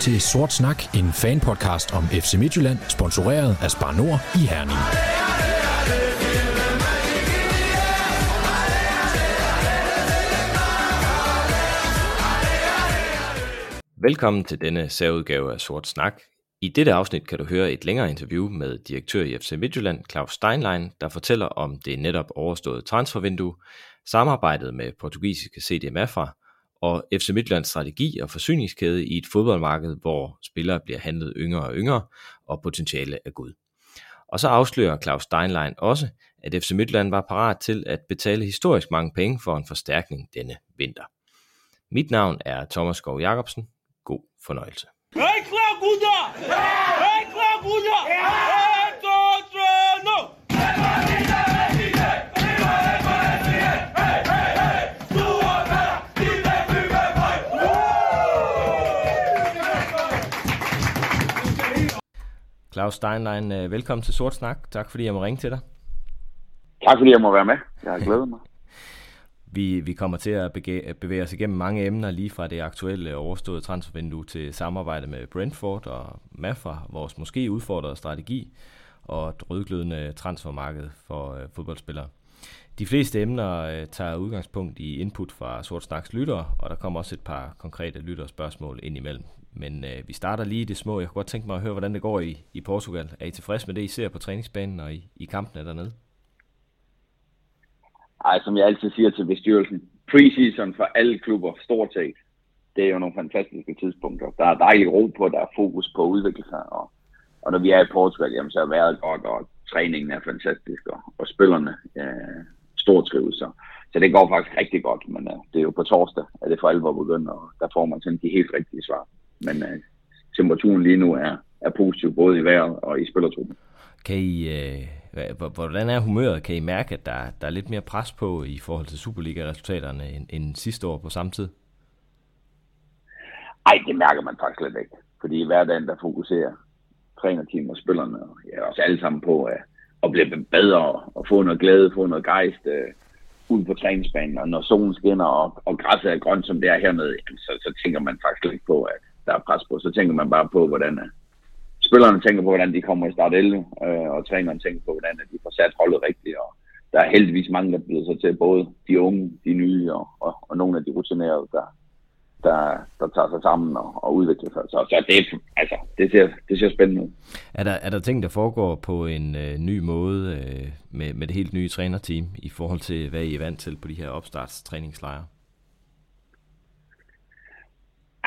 Til Sort Snak, en fanpodcast om FC Midtjylland, sponsoreret af Spar Nord i Herning. Velkommen til denne særudgave af Sort Snak. I dette afsnit kan du høre et længere interview med direktør i FC Midtjylland, Claus Steinlein, der fortæller om det netop overståede transfervindue, samarbejdet med portugisiske CDMF'er og FC Midtjyllands strategi og forsyningskæde i et fodboldmarked, hvor spillere bliver handlet yngre og yngre, og potentiale er god. Og så afslører Claus Steinlein også, at FC Midtjylland var parat til at betale historisk mange penge for en forstærkning denne vinter. Mit navn er Thomas Skov Jacobsen. God fornøjelse. Hey, Claudia! Hey, klar, gutter! Claus Steinlein, øh, velkommen til Sort Snak. Tak fordi jeg må ringe til dig. Tak fordi jeg må være med. Jeg har glædet mig. Vi, vi kommer til at bevæge, bevæge os igennem mange emner, lige fra det aktuelle overståede transfervindue til samarbejde med Brentford og Mafra, vores måske udfordrede strategi og et rødglødende transfermarked for øh, fodboldspillere. De fleste emner øh, tager udgangspunkt i input fra Sort Snaks lyttere, og der kommer også et par konkrete lytterspørgsmål ind imellem. Men øh, vi starter lige i det små. Jeg kunne godt tænke mig at høre, hvordan det går i, i Portugal. Er I tilfreds med det, I ser på træningsbanen og i, i kampene dernede? Ej, som jeg altid siger til bestyrelsen, preseason for alle klubber, stort set, det er jo nogle fantastiske tidspunkter. Der er dejlig ro på, der er fokus på at udvikle sig, og, og når vi er i Portugal, jamen, så er vejret godt, og træningen er fantastisk, og, og spillerne øh, stort trives. Så, så det går faktisk rigtig godt, men øh, det er jo på torsdag, at det for alvor begynder, og der får man sådan de helt rigtige svar. Men øh, temperaturen lige nu er, er positiv, både i vejret og i spillertruppen. Kan I, øh, hvordan er humøret? Kan I mærke, at der, der er lidt mere pres på i forhold til Superliga-resultaterne end, end sidste år på samme tid? Ej, det mærker man faktisk slet ikke. Fordi i hverdagen, der fokuserer trænerteam og spillerne, og ja, os alle sammen på at, at blive bedre og få noget glæde, få noget gejst øh, ud på træningsbanen. Og når solen skinner og, og græsset er grønt, som det er hernede, jamen, så, så tænker man faktisk ikke på, at der er pres på. Så tænker man bare på, hvordan øh, spillerne tænker på, hvordan de kommer i start 11, øh, og træneren tænker på, hvordan de får sat holdet rigtigt. Og der er heldigvis mange, der bliver så til, både de unge, de nye og, og, og nogle af de rutinerede, der, der, der tager sig sammen og, og udvikler sig. Så, så det, altså, det, ser, det ser spændende ud. Er der, er der ting, der foregår på en øh, ny måde øh, med, med det helt nye trænerteam i forhold til, hvad I er vant til på de her opstartstræningslejre?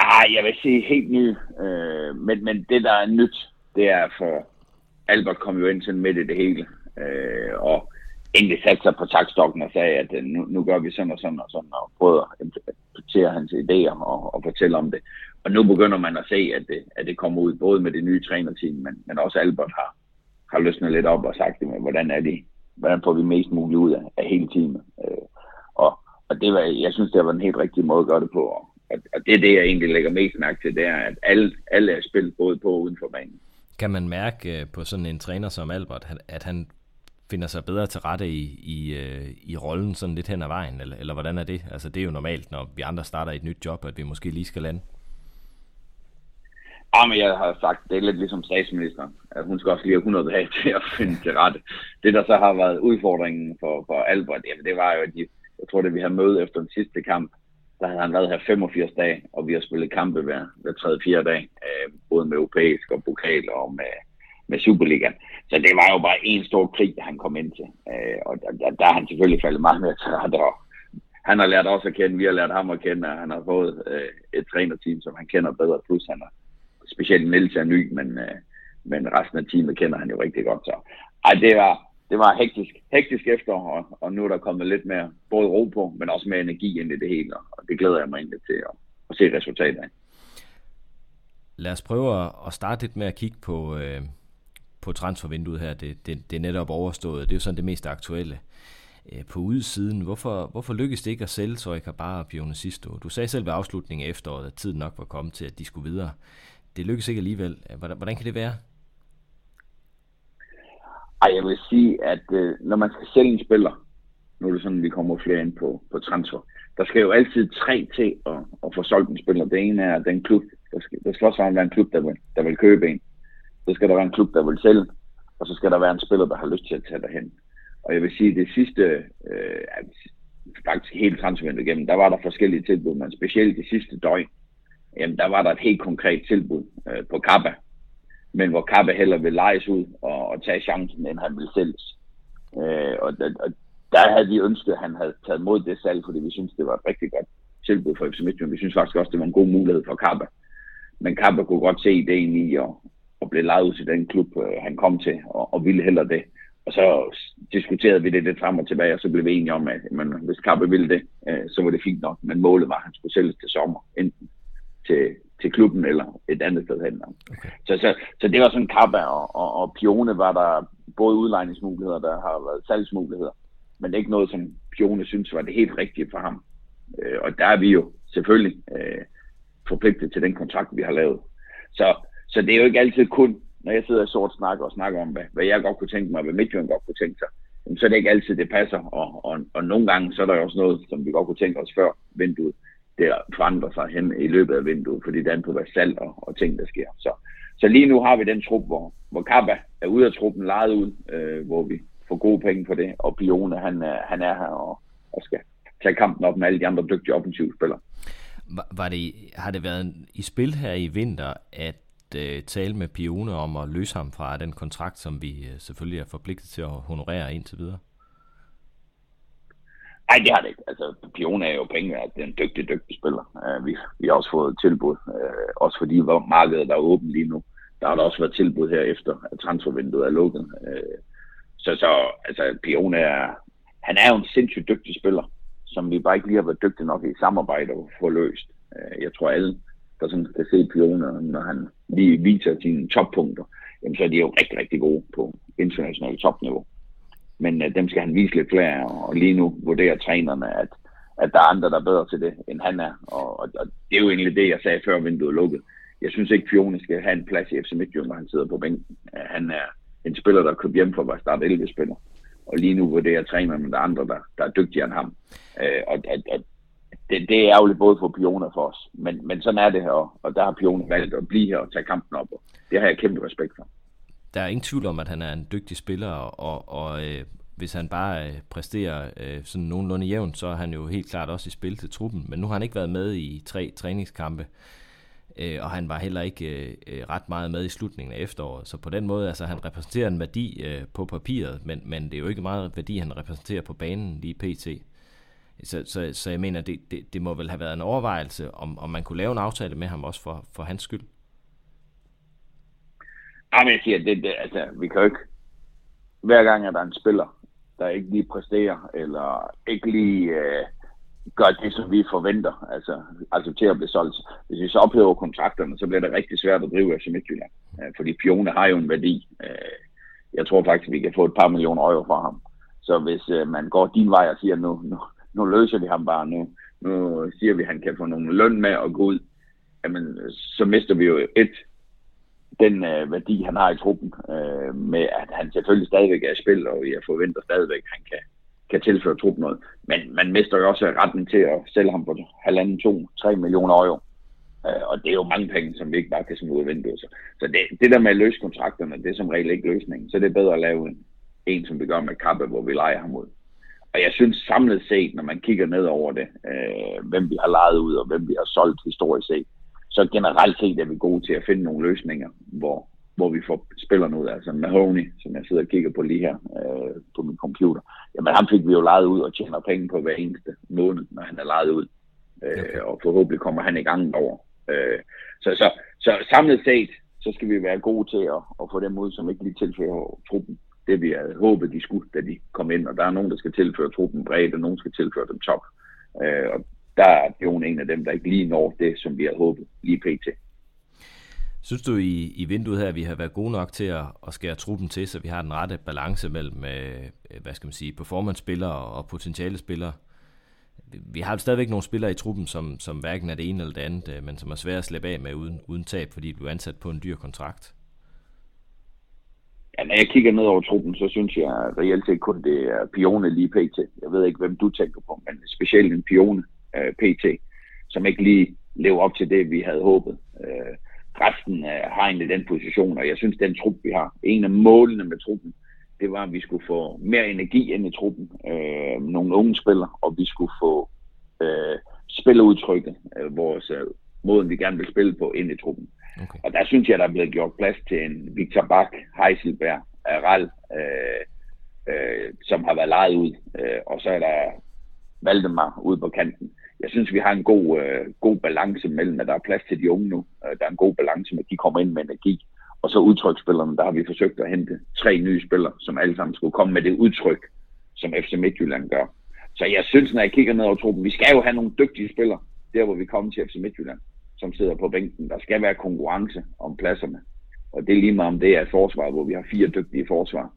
Ah, jeg vil sige helt ny. Øh, men, men det, der er nyt, det er for Albert kom jo ind sådan midt i det hele. Øh, og egentlig satte sig på takstokken og sagde, at øh, nu, nu gør vi sådan og sådan og sådan, og prøvede at implementere hans idéer og, og fortælle om det. Og nu begynder man at se, at det, at det kommer ud både med det nye trænerteam, men, men også Albert har, har løsnet lidt op og sagt, med, hvordan er det, hvordan får vi mest muligt ud af, af hele teamet. Øh, og, og det var, jeg synes, det var den helt rigtige måde at gøre det på. Og, og det er det, jeg egentlig lægger mest mærke til, det er, at alle, alle er spillet både på og uden for banen. Kan man mærke øh, på sådan en træner som Albert, at han finder sig bedre til rette i, i, øh, i rollen sådan lidt hen ad vejen, eller, eller hvordan er det? Altså det er jo normalt, når vi andre starter et nyt job, at vi måske lige skal lande. Ja, men jeg har sagt, det er lidt ligesom statsministeren, at hun skal også lige have 100 dage til at finde til rette. Det, der så har været udfordringen for, for Albert, jamen, det var jo, at de, jeg tror, det vi har mødt efter den sidste kamp, der havde han været her 85 dage, og vi har spillet kampe hver, hver tredje, fjerde dag, øh, både med europæisk og pokal og med, med Superligaen. Så det var jo bare en stor krig, han kom ind til. Øh, og der, der, der er han selvfølgelig faldet meget mere til rette. Og han har lært os at kende, vi har lært ham at kende, og han har fået øh, et trænerteam, som han kender bedre. Plus han er specielt Niels er ny, men, øh, men resten af teamet kender han jo rigtig godt. Så ej, det var, det var hektisk, hektisk efter, og, og nu er der kommet lidt mere både ro på, men også mere energi ind i det hele, og det glæder jeg mig egentlig til at, at se resultatet af. Lad os prøve at starte lidt med at kigge på, øh, på transfervinduet her. Det, det, det er netop overstået. Det er jo sådan det mest aktuelle. Øh, på udsiden, hvorfor, hvorfor lykkedes det ikke at sælge Soika bare og Pione sidste år? Du sagde selv ved afslutningen af efteråret, at tiden nok var kommet til, at de skulle videre. Det lykkedes ikke alligevel. Hvordan, hvordan kan det være? Ej, jeg vil sige, at øh, når man skal sælge en spiller, nu er det sådan, vi kommer flere ind på, på transfer, der skal jo altid tre til at, at få solgt en spiller. Det ene er den klub, der, skal, der skal også være en klub, der vil, der vil købe en. Så skal der være en klub, der vil sælge, og så skal der være en spiller, der har lyst til at tage derhen. Og jeg vil sige, det sidste, øh, faktisk helt transfervinduet igennem, der var der forskellige tilbud, men specielt det sidste døgn, jamen der var der et helt konkret tilbud øh, på Kappa, men hvor Kappe heller vil lejes ud og, og tage chancen, end han vil sælges. Øh, og, og, der havde vi ønsket, at han havde taget mod det salg, fordi vi synes, det var et rigtig godt tilbud for FC Midtjylland. Vi synes faktisk også, det var en god mulighed for Kappe. Men Kappe kunne godt se ideen i at, at blive lejet ud til den klub, øh, han kom til, og, og ville heller det. Og så diskuterede vi det lidt frem og tilbage, og så blev vi enige om, at men, hvis Kappe ville det, øh, så var det fint nok. Men målet var, at han skulle sælges til sommer, enten til, til klubben eller et andet sted hen. Okay. Så, så, så det var sådan Kappe og, og, og Pione var der både udlejningsmuligheder, der har været salgsmuligheder, men ikke noget, som Pione synes var det helt rigtige for ham. Øh, og der er vi jo selvfølgelig øh, forpligtet til den kontrakt, vi har lavet. Så, så det er jo ikke altid kun når jeg sidder i sort snak og snakker om, hvad, hvad jeg godt kunne tænke mig, hvad Midtjylland godt kunne tænke sig, så er det ikke altid, det passer. Og, og, og nogle gange, så er der også noget, som vi godt kunne tænke os før vinduet, det forandrer sig hen i løbet af vinduet, fordi det er på hvad salg og, og ting, der sker. Så, så lige nu har vi den trup, hvor, hvor Kappa er ude af truppen, lejet ud, øh, hvor vi får gode penge på det, og Pione, han, han er her og, og skal tage kampen op med alle de andre dygtige offensive spillere. Var, var det, har det været i spil her i vinter, at øh, tale med Pione om at løse ham fra den kontrakt, som vi øh, selvfølgelig er forpligtet til at honorere indtil videre? Nej, det har det ikke. Altså, Pione er jo penge, at det er en dygtig, dygtig spiller. Uh, vi, vi har også fået tilbud, uh, også fordi markedet er åbent lige nu. Der har der også været tilbud her efter, at transfervinduet er lukket. Uh, så, så altså, Pione er, han er jo en sindssygt dygtig spiller, som vi bare ikke lige har været dygtige nok i samarbejde og få løst. Uh, jeg tror alle, der sådan kan se Pione, når han lige viser sine toppunkter, jamen så er de jo rigtig, rigtig gode på internationalt topniveau. Men øh, dem skal han vise lidt flere, og lige nu vurderer trænerne, at, at der er andre, der er bedre til det, end han er. Og, og, og det er jo egentlig det, jeg sagde før vinduet lukkede. Jeg synes ikke, Fione skal have en plads i FC Midtjylland, når han sidder på bænken. Øh, han er en spiller, der købt hjem for at være start 11 spiller. Og lige nu vurderer trænerne, at der er andre, der, der er dygtigere end ham. øh, og, og, og det, det er ærgerligt både for Pione og for os. Men, men sådan er det her, og der har Pione valgt at blive her og tage kampen op, og det har jeg kæmpe respekt for. Der er ingen tvivl om, at han er en dygtig spiller, og, og øh, hvis han bare øh, præsterer øh, sådan nogenlunde jævnt, så er han jo helt klart også i spil til truppen. Men nu har han ikke været med i tre træningskampe, øh, og han var heller ikke øh, øh ret meget med i slutningen af efteråret. Så på den måde, altså han repræsenterer en værdi øh, på papiret, men, men det er jo ikke meget værdi, han repræsenterer på banen lige pt. Så, så, så jeg mener, det, det, det må vel have været en overvejelse, om, om man kunne lave en aftale med ham også for, for hans skyld men jeg siger, det, det, altså, vi kan jo ikke... Hver gang at der en spiller, der ikke lige præsterer, eller ikke lige øh, gør det, som vi forventer, altså accepterer at blive solgt. Hvis vi så ophæver kontrakterne, så bliver det rigtig svært at drive FC Midtjylland. Øh, fordi Pione har jo en værdi. Øh, jeg tror faktisk, at vi kan få et par millioner euro fra ham. Så hvis øh, man går din vej og siger, nu, nu, nu løser vi ham bare nu. Nu siger vi, at han kan få nogle løn med og gå ud. Jamen, så mister vi jo et, den øh, værdi, han har i truppen, øh, med at han selvfølgelig stadigvæk er i spil, og jeg forventer stadigvæk, at han kan, kan tilføre truppen noget. Men man mister jo også retten til at sælge ham på halvanden, to, tre millioner euro. Øh, og det er jo mange penge, som vi ikke bare kan smide ud af vinduet. Så, så det, det der med at løse kontrakterne, det er som regel ikke løsningen. Så det er bedre at lave en, en som vi gør med Kappe, hvor vi leger ham ud. Og jeg synes samlet set, når man kigger ned over det, øh, hvem vi har lejet ud og hvem vi har solgt historisk set, så generelt set er vi gode til at finde nogle løsninger, hvor, hvor vi får spillerne ud. Altså Mahoney, som jeg sidder og kigger på lige her øh, på min computer. Jamen ham fik vi jo lejet ud og tjener penge på hver eneste måned, når han er lejet ud. Øh, okay. Og forhåbentlig kommer han i gang over. Øh, så, så, så samlet set, så skal vi være gode til at, at få dem ud, som ikke lige tilfører truppen det, vi havde håbet, de skulle, da de kom ind. Og der er nogen, der skal tilføre truppen bredt, og nogen skal tilføre dem top. Øh, og der er jo en af dem, der ikke lige når det, som vi havde håbet lige pt. Synes du i, i vinduet her, at vi har været gode nok til at, at skære truppen til, så vi har den rette balance mellem, øh, hvad skal man sige, performance-spillere og potentiale spillere? Vi har stadigvæk nogle spillere i truppen, som, som hverken er det ene eller det andet, øh, men som er svære at slippe af med uden, uden tab, fordi du er ansat på en dyr kontrakt. Ja, når jeg kigger ned over truppen, så synes jeg reelt set kun, det er Pione lige pt. Jeg ved ikke, hvem du tænker på, men specielt en Pione uh, pt., som ikke lige lever op til det, vi havde håbet. Uh, resten øh, har egentlig den position, og jeg synes, den trup, vi har, en af målene med truppen, det var, at vi skulle få mere energi ind i truppen, øh, nogle unge spillere, og vi skulle få øh, spillerudtrykket, øh, vores øh, måden, vi gerne vil spille på, ind i truppen. Okay. Og der synes jeg, der er blevet gjort plads til en Victor Bak, Heiselberg, Aral, øh, øh, som har været lejet ud, øh, og så er der Valdemar ude på kanten. Jeg synes, vi har en god, øh, god balance mellem, at der er plads til de unge nu. Øh, der er en god balance med, at de kommer ind med energi. Og så udtryksspillerne, der har vi forsøgt at hente tre nye spillere, som alle sammen skulle komme med det udtryk, som FC Midtjylland gør. Så jeg synes, når jeg kigger ned over truppen, vi skal jo have nogle dygtige spillere, der hvor vi kommer til FC Midtjylland, som sidder på bænken. Der skal være konkurrence om pladserne. Og det er lige meget om det er et forsvar, hvor vi har fire dygtige forsvar,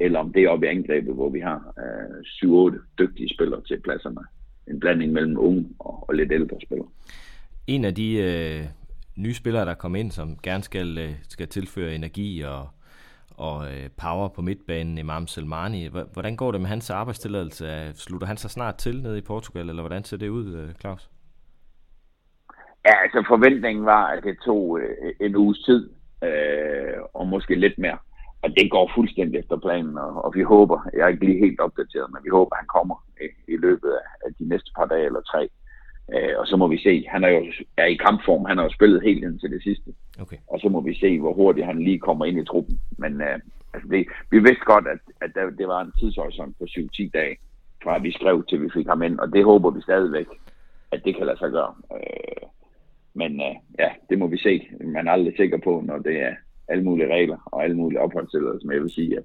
eller om det er oppe i angrebet, hvor vi har øh, 7-8 dygtige spillere til pladserne. En blanding mellem unge og, og lidt ældre spillere. En af de øh, nye spillere, der kommer ind, som gerne skal, øh, skal tilføre energi og, og øh, power på midtbanen, Imam Selmani. Hvordan går det med hans arbejdstilladelse? Slutter han sig snart til nede i Portugal, eller hvordan ser det ud, øh, Claus? Ja, altså forventningen var, at det tog øh, en uges tid, øh, og måske lidt mere. Og det går fuldstændig efter planen, og, og vi håber, jeg er ikke lige helt opdateret, men vi håber, at han kommer i, løbet af de næste par dage eller tre. Øh, og så må vi se, han er jo er i kampform, han har jo spillet helt indtil det sidste. Okay. Og så må vi se, hvor hurtigt han lige kommer ind i truppen. Men øh, altså det, vi vidste godt, at, at der, det var en tidshorisont på 7-10 dage, fra vi skrev til vi fik ham ind, og det håber vi stadigvæk, at det kan lade sig gøre. Øh, men øh, ja, det må vi se. Man er aldrig sikker på, når det er alle mulige regler og alle mulige opholdstilladelser, men jeg vil sige, at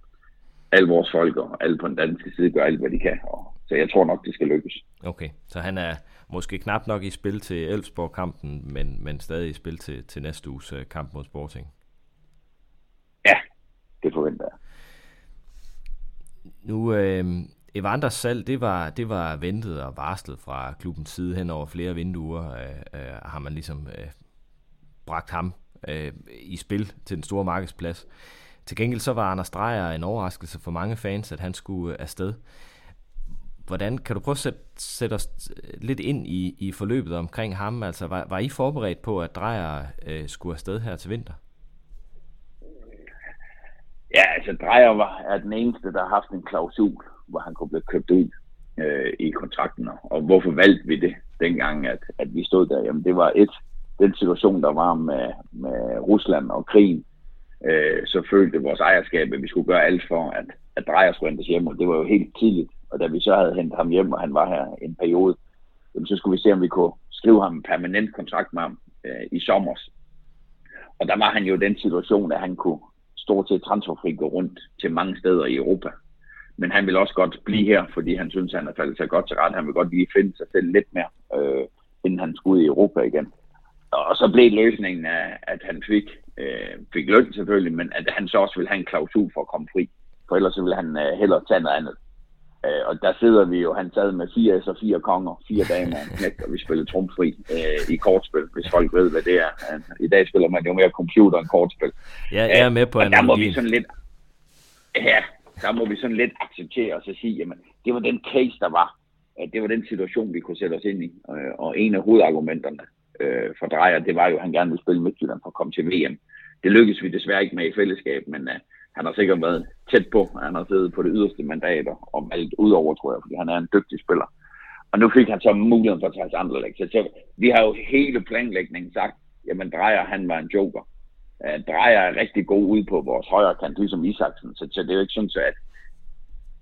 alle vores folk og alle på den danske side gør alt, hvad de kan. Og, så jeg tror nok, det skal lykkes. Okay, så han er måske knap nok i spil til Elfsborg-kampen, men, men stadig i spil til, til næste uges øh, kamp mod Sporting. Ja, det forventer jeg. Nu, øh, Evanders salg, det var, det var ventet og varslet fra klubbens side hen over flere vinduer, øh, øh, har man ligesom øh, bragt ham øh, i spil til den store markedsplads. Til gengæld så var Anders Dreyer en overraskelse for mange fans, at han skulle afsted. Hvordan kan du prøve at sætte, sætte os øh, lidt ind i, i forløbet omkring ham? Altså, var, var I forberedt på, at Drejer øh, skulle afsted her til vinter? Ja, altså Drejer var, er den eneste, der har haft en klausul, hvor han kunne blive købt ud øh, i kontrakten. Og hvorfor valgte vi det dengang, at, at vi stod der? Jamen det var et, den situation, der var med, med Rusland og krigen. Øh, så følte vores ejerskab, at vi skulle gøre alt for, at, at Drejer skulle hentes hjem, og det var jo helt tidligt og da vi så havde hentet ham hjem, og han var her en periode, så skulle vi se, om vi kunne skrive ham en permanent kontrakt med ham øh, i sommer. Og der var han jo i den situation, at han kunne stort set transferfri gå rundt til mange steder i Europa. Men han vil også godt blive her, fordi han synes, han har faldet sig godt til ret. Han vil godt lige finde sig selv lidt mere, øh, inden han skulle ud i Europa igen. Og så blev løsningen, af, at han fik, øh, fik løn selvfølgelig, men at han så også ville have en klausul for at komme fri. For ellers ville han øh, hellere tage noget andet. Øh, og der sidder vi jo, han sad med fire og fire konger, fire damer og en og vi spillede trumfri øh, i kortspil, hvis folk ved, hvad det er. I dag spiller man jo mere computer end kortspil. Ja, jeg er med på øh, der må vi sådan lidt, ja, der må vi sådan lidt acceptere og så sige, jamen, det var den case, der var. Det var den situation, vi kunne sætte os ind i. Øh, og en af hovedargumenterne øh, for Drejer, det var jo, at han gerne ville spille Midtjylland for at komme til VM. Det lykkedes vi desværre ikke med i fællesskab, men uh, han har sikkert været tæt på. Han har siddet på det yderste mandat og alt udover, tror jeg, fordi han er en dygtig spiller. Og nu fik han så muligheden for at tage andre læg. Så vi har jo hele planlægningen sagt, jamen Drejer, han var en joker. Uh, Drejer er rigtig god ude på vores højre kant, ligesom Isaksen. Så, så det er jo ikke sådan, så at,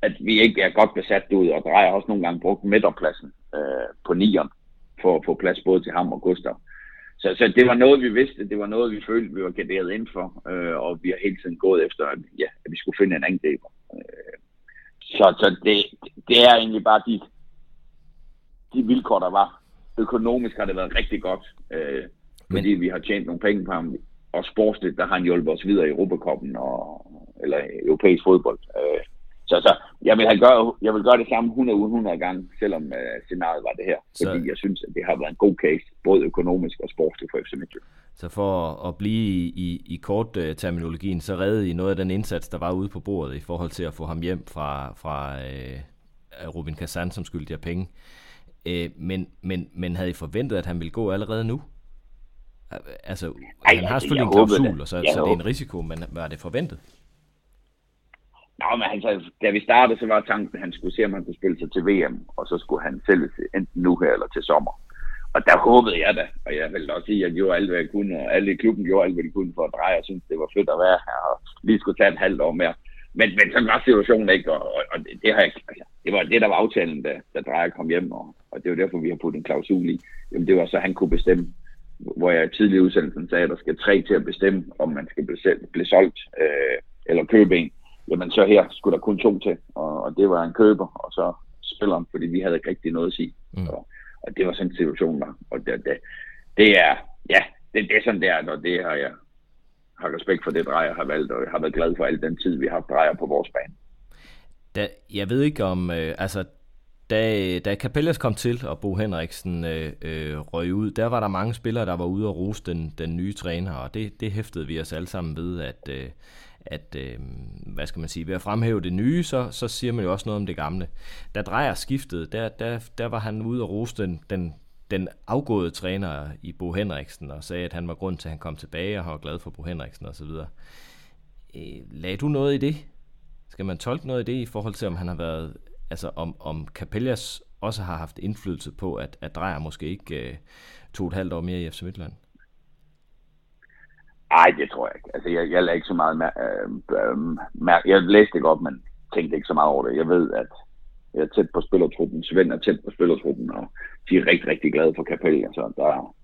at vi ikke er godt besat ud, og Drejer har også nogle gange brugt midterpladsen uh, på nieren for at få plads både til ham og Gustav. Så, så det var noget, vi vidste, det var noget, vi følte, vi var garderet ind for, øh, og vi har hele tiden gået efter, at, ja, at vi skulle finde en angriber. Øh, så så det, det er egentlig bare de, de vilkår, der var. Økonomisk har det været rigtig godt, øh, fordi Men... vi har tjent nogle penge på ham, og sportsligt, der har han hjulpet os videre i Europakoppen og, eller europæisk fodbold. Øh, så, så jeg, vil have gøre, jeg vil gøre det samme 100-100 gange, selvom uh, scenariet var det her. Fordi så... jeg synes, at det har været en god case, både økonomisk og sportsligt for FC Midtjylland. Så for at blive i, i kort uh, terminologien, så redde I noget af den indsats, der var ude på bordet i forhold til at få ham hjem fra, fra uh, Robin Kazan, som skyldte jer penge. Uh, men, men, men havde I forventet, at han ville gå allerede nu? Altså, Ej, han har altså, selvfølgelig en klausul, og så, så det er en risiko, men var det forventet? Nå, men altså, da vi startede, så var tanken, at han skulle se, om han kunne spille sig til VM, og så skulle han sælges enten nu her eller til sommer. Og der håbede jeg da, og jeg vil også sige, at jeg gjorde alt, hvad jeg kunne, og alle i klubben gjorde alt, hvad de kunne for at dreje, og synes det var fedt at være her, og lige skulle tage et halvt år mere. Men, men sådan var situationen ikke, og, og, og det, det, har jeg, altså, det var det, der var aftalen, da, da Drejer kom hjem, og, og det var derfor, vi har puttet en klausul i. Jamen, det var så, han kunne bestemme, hvor jeg tidligere i udsendelsen sagde, at der skal tre til at bestemme, om man skal blive, blive solgt øh, eller købe en. Jamen, så her skulle der kun to til, og, og det var en køber, og så spilleren, fordi vi havde ikke rigtig noget at sige. Mm. Og, og det var sådan en situation, var. Og det, det, det er, ja, det, det er sådan, det er, og det har jeg har respekt for det, Drejer har valgt, og jeg har været glad for al den tid, vi har haft Drejer på vores bane. Da, jeg ved ikke om, øh, altså, da, da Capellas kom til, og Bo Henriksen øh, øh, røg ud, der var der mange spillere, der var ude og rose den, den nye træner, og det, det hæftede vi os alle sammen ved, at, øh, at øh, hvad skal man sige, ved at fremhæve det nye, så, så siger man jo også noget om det gamle. Da Drejer skiftede, der, der, der var han ude og rose den, den, den afgåede træner i Bo Henriksen, og sagde, at han var grund til, at han kom tilbage, og han var glad for Bo Henriksen osv. Øh, lagde du noget i det? Skal man tolke noget i det i forhold til, om han har været, altså om, om Capellas også har haft indflydelse på, at, at Drejer måske ikke øh, tog et halvt år mere i FC Midtjylland? Nej, det tror jeg ikke. Altså, jeg, jeg lagde ikke så meget mær- øh, øh mær- Jeg læste det godt, men tænkte ikke så meget over det. Jeg ved, at jeg er tæt på spillertruppen. Svend er tæt på spillertruppen, og de er rigtig, rigtig glade for Capella. Altså, der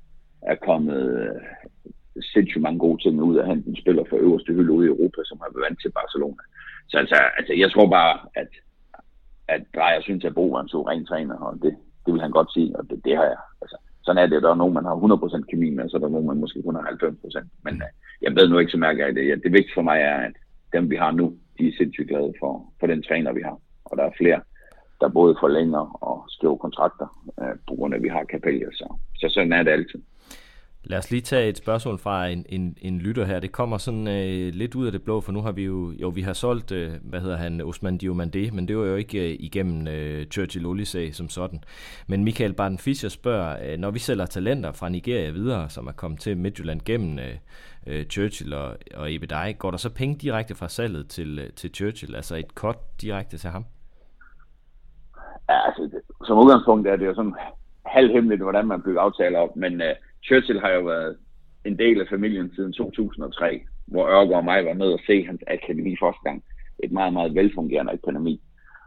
er kommet øh, sindssygt mange gode ting ud af at hente en spiller fra øverste hylde ude i Europa, som har været vant til Barcelona. Så altså, altså jeg tror bare, at, at Drejer synes, at Bo var en suveræn træner, og det, det vil han godt sige, og det, det har jeg. Altså, sådan er det, der er nogen, man har 100% kemi med, så der er nogen, man måske kun har 90%. Men øh, jeg ved nu ikke så mærke af det. Ja, det vigtige for mig er, at dem, vi har nu, de er sindssygt glade for, for den træner, vi har. Og der er flere, der både forlænger og skriver kontrakter, øh, på grund af, at vi har kapeller. Så, så sådan er det altid. Lad os lige tage et spørgsmål fra en, en, en lytter her. Det kommer sådan øh, lidt ud af det blå, for nu har vi jo, jo vi har solgt, øh, hvad hedder han, Osman Diomande, men det var jo ikke øh, igennem øh, Churchill Olisag som sådan. Men Michael Barton Fischer spørger, øh, når vi sælger talenter fra Nigeria videre, som er kommet til Midtjylland gennem øh, øh, Churchill og, og Ebedei, går der så penge direkte fra salget til, øh, til Churchill, altså et cut direkte til ham? Ja, altså, det, som udgangspunkt er det jo sådan halvhemmeligt, hvordan man bygger aftaler op, men øh, Churchill har jo været en del af familien siden 2003, hvor Ørgo og mig var med og se hans akademi første gang. Et meget, meget velfungerende akademi.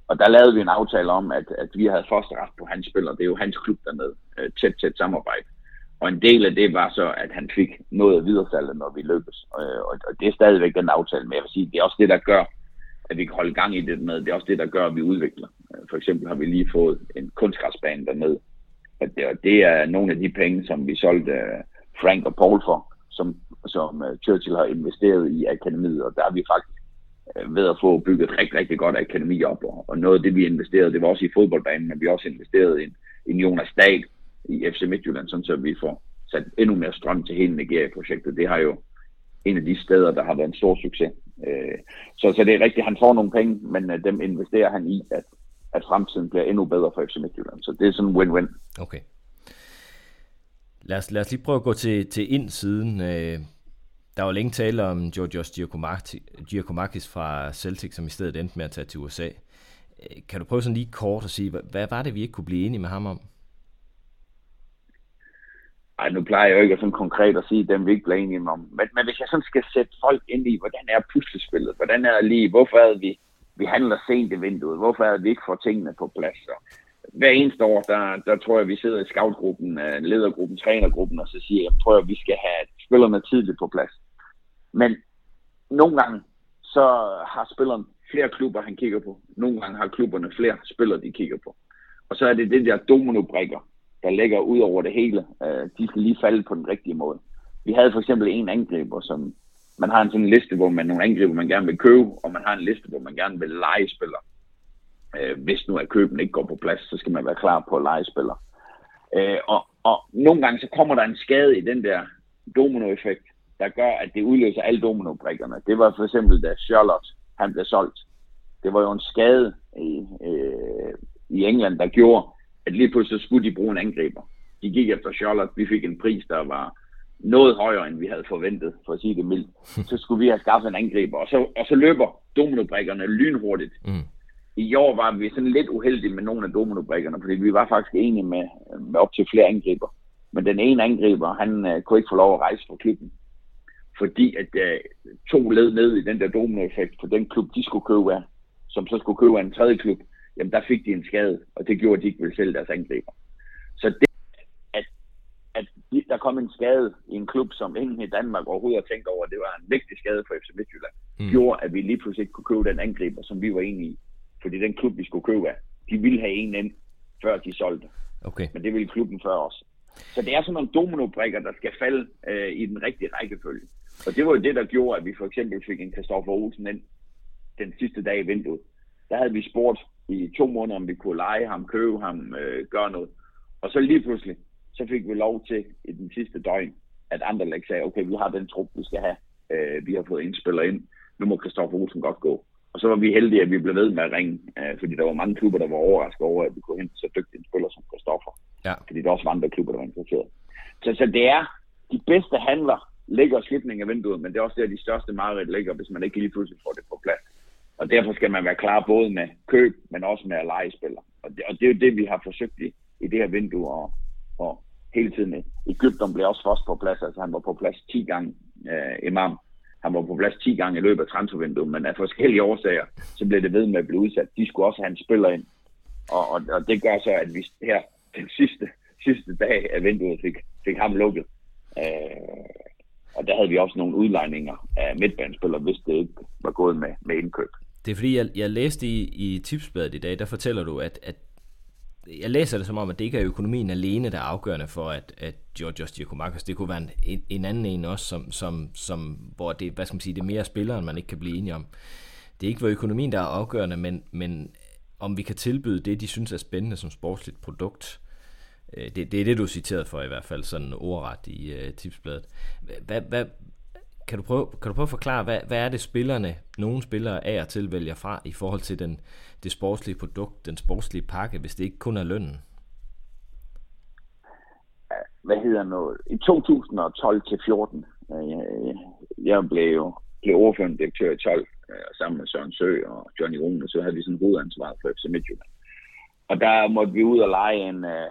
Og der lavede vi en aftale om, at, at vi havde første ret på hans spillere. Det er jo hans klub dernede. Øh, tæt, tæt samarbejde. Og en del af det var så, at han fik noget af videresalget, når vi løbes. Øh, og, og det er stadigvæk den aftale. Men jeg vil sige, det er også det, der gør, at vi kan holde gang i det med. Det er også det, der gør, at vi udvikler. Øh, for eksempel har vi lige fået en kunstgræsbane dernede. At det, og det er nogle af de penge, som vi solgte øh, Frank og Paul for, som, som øh, Churchill har investeret i akademiet. Og der er vi faktisk øh, ved at få bygget et rigtig, rigtig godt akademi op. Og, og noget af det, vi investerede, det var også i fodboldbanen, men vi har også investeret i en, en Jonas Dahl i FC Midtjylland, sådan så vi får sat endnu mere strøm til hele Nigeria-projektet. Det har jo en af de steder, der har været en stor succes. Så, så det er rigtigt, han får nogle penge, men dem investerer han i, at, at fremtiden bliver endnu bedre for FC Midtjylland. Så det er sådan en win-win. Okay. Lad os, lad os lige prøve at gå til, til indsiden. Øh, der var længe tale om Georgios Giacomakis, fra Celtic, som i stedet endte med at tage til USA. Øh, Kan du prøve sådan lige kort at sige, hvad, hvad var det, vi ikke kunne blive enige med ham om? Ej, nu plejer jeg jo ikke sådan konkret at sige dem, vi ikke bliver enige om. Men, men hvis jeg sådan skal sætte folk ind i, hvordan er puslespillet? Hvordan er lige, hvorfor det, vi, vi handler sent i vinduet? Hvorfor er det, vi ikke får tingene på plads? Så hver eneste år, der, der tror jeg, vi sidder i scoutgruppen, øh, ledergruppen, trænergruppen, og så siger jeg, tror jeg, vi skal have spillerne tidligt på plads. Men nogle gange, så har spilleren flere klubber, han kigger på. Nogle gange har klubberne flere spillere, de kigger på. Og så er det det der dominobrikker, der ligger ud over det hele. Øh, de skal lige falde på den rigtige måde. Vi havde for eksempel en angriber, som man har en sådan liste, hvor man nogle angriber, man gerne vil købe, og man har en liste, hvor man gerne vil lege spillere. Øh, hvis nu at køben ikke går på plads, så skal man være klar på at lege spillere. Øh, og, og nogle gange så kommer der en skade i den der dominoeffekt, der gør, at det udløser alle domino-brikkerne. Det var for eksempel, da Charlotte han blev solgt. Det var jo en skade i, øh, i England, der gjorde, at lige pludselig skulle de bruge en angriber. De gik efter Charlotte. Vi fik en pris, der var noget højere, end vi havde forventet, for at sige det mildt. Så skulle vi have skaffet en angriber, og så, og så løber dominobrikkerne lynhurtigt. Mm. I år var vi sådan lidt uheldige med nogle af dominobrikkerne, fordi vi var faktisk enige med, med op til flere angriber. Men den ene angriber, han uh, kunne ikke få lov at rejse fra klubben. Fordi at uh, to led ned i den der dominoeffekt for den klub, de skulle købe af, som så skulle købe af en tredje klub, jamen der fik de en skade, og det gjorde, at de ikke ville sælge deres angriber. Så det, der kom en skade i en klub, som ingen i Danmark overhovedet har tænkt over, at det var en vigtig skade for FC Midtjylland, mm. gjorde, at vi lige pludselig ikke kunne købe den angriber, som vi var enige i. Fordi den klub, vi skulle købe af, de ville have en ind, før de solgte. Okay. Men det ville klubben før os. Så det er sådan nogle dominobrikker, der skal falde øh, i den rigtige rækkefølge. Og det var jo det, der gjorde, at vi for eksempel fik en Kristoffer Olsen ind den sidste dag i vinduet. Der havde vi spurgt i to måneder, om vi kunne lege ham, købe ham, øh, gøre noget. Og så lige pludselig, så fik vi lov til i den sidste døgn, at Anderlecht sagde, okay, vi har den trup, vi skal have. Øh, vi har fået en spiller ind. Nu må Kristoffer Olsen godt gå. Og så var vi heldige, at vi blev ved med at ringe, øh, fordi der var mange klubber, der var overrasket over, at vi kunne hente så dygtig en spiller som Kristoffer. Ja. Fordi der også var andre klubber, der var interesseret. Så, så det er, de bedste handler ligger i slutningen af vinduet, men det er også der, de største mareridt ligger, hvis man ikke lige pludselig får det på plads. Og derfor skal man være klar både med køb, men også med at lege spiller. Og det, og det er jo det, vi har forsøgt i, i det her vindue, og, og hele tiden. Ægypten blev også først på plads, altså han var på plads 10 gange, øh, imam. Han var på plads 10 gange i løbet af transfervinduet, men af forskellige årsager, så blev det ved med at blive udsat. De skulle også have en spiller ind. Og, og, og det gør så, at vi her den sidste, sidste dag af vinduet fik, fik ham lukket. Øh, og der havde vi også nogle udlejninger af midtbanespillere, hvis det ikke var gået med, med indkøb. Det er fordi, jeg, jeg læste i, i tipsbladet i dag, der fortæller du, at, at jeg læser det som om, at det ikke er økonomien alene, der er afgørende for, at, at Georgios Giacomakos, det kunne være en, en anden en også, som, som, som, hvor det, hvad skal man sige, det er mere spilleren, man ikke kan blive enige om. Det er ikke, hvor økonomien, der er afgørende, men, men om vi kan tilbyde det, de synes er spændende som sportsligt produkt. Øh, det, det er det, du er citeret for i hvert fald, sådan ordret i uh, tipsbladet. Hvad, hvad, kan du prøve, kan du prøve at forklare, hvad, hvad er det spillerne, nogle spillere af og til vælger fra i forhold til den, det sportslige produkt, den sportslige pakke, hvis det ikke kun er lønnen? Hvad hedder noget? I 2012 til 14, jeg, øh, jeg blev jo blev ordførende direktør i 12, øh, sammen med Søren Sø og Johnny Rune, så havde vi sådan hovedansvar for FC Midtjylland. Og der måtte vi ud og lege en, uh,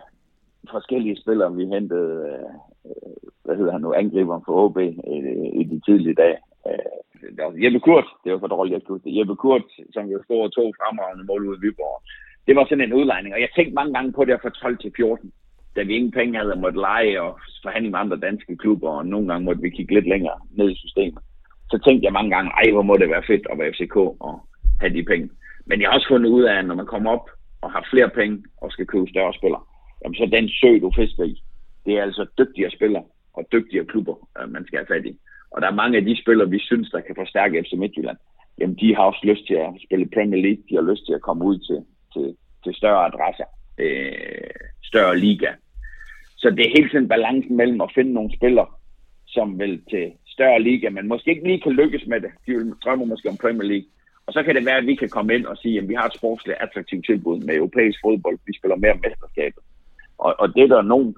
forskellige spillere. Vi hentede, uh, Øh, hvad hedder han nu, angriberen for OB i, øh, i de tidlige dage. Øh, der var Jeppe Kurt, det var for dårligt, jeg kunne Jeppe Kurt, som jo stod og tog fremragende mål ud i Viborg. Det var sådan en udlejning, og jeg tænkte mange gange på det fra 12 til 14, da vi ingen penge havde måtte lege og forhandle med andre danske klubber, og nogle gange måtte vi kigge lidt længere ned i systemet. Så tænkte jeg mange gange, ej, hvor må det være fedt at være FCK og have de penge. Men jeg har også fundet ud af, at når man kommer op og har flere penge og skal købe større spillere, jamen så den sø, du fisker i, det er altså dygtigere spillere og dygtigere klubber, øh, man skal have fat i. Og der er mange af de spillere, vi synes, der kan forstærke FC Midtjylland. Jamen, de har også lyst til at spille Premier League. De har lyst til at komme ud til, til, til større adresser, øh, større liga. Så det er hele tiden balancen mellem at finde nogle spillere, som vil til større liga, men måske ikke lige kan lykkes med det. De vil drømme måske om Premier League. Og så kan det være, at vi kan komme ind og sige, at vi har et sportsligt attraktivt tilbud med europæisk fodbold. Vi spiller mere mesterskabet. Og, og det der er nogen,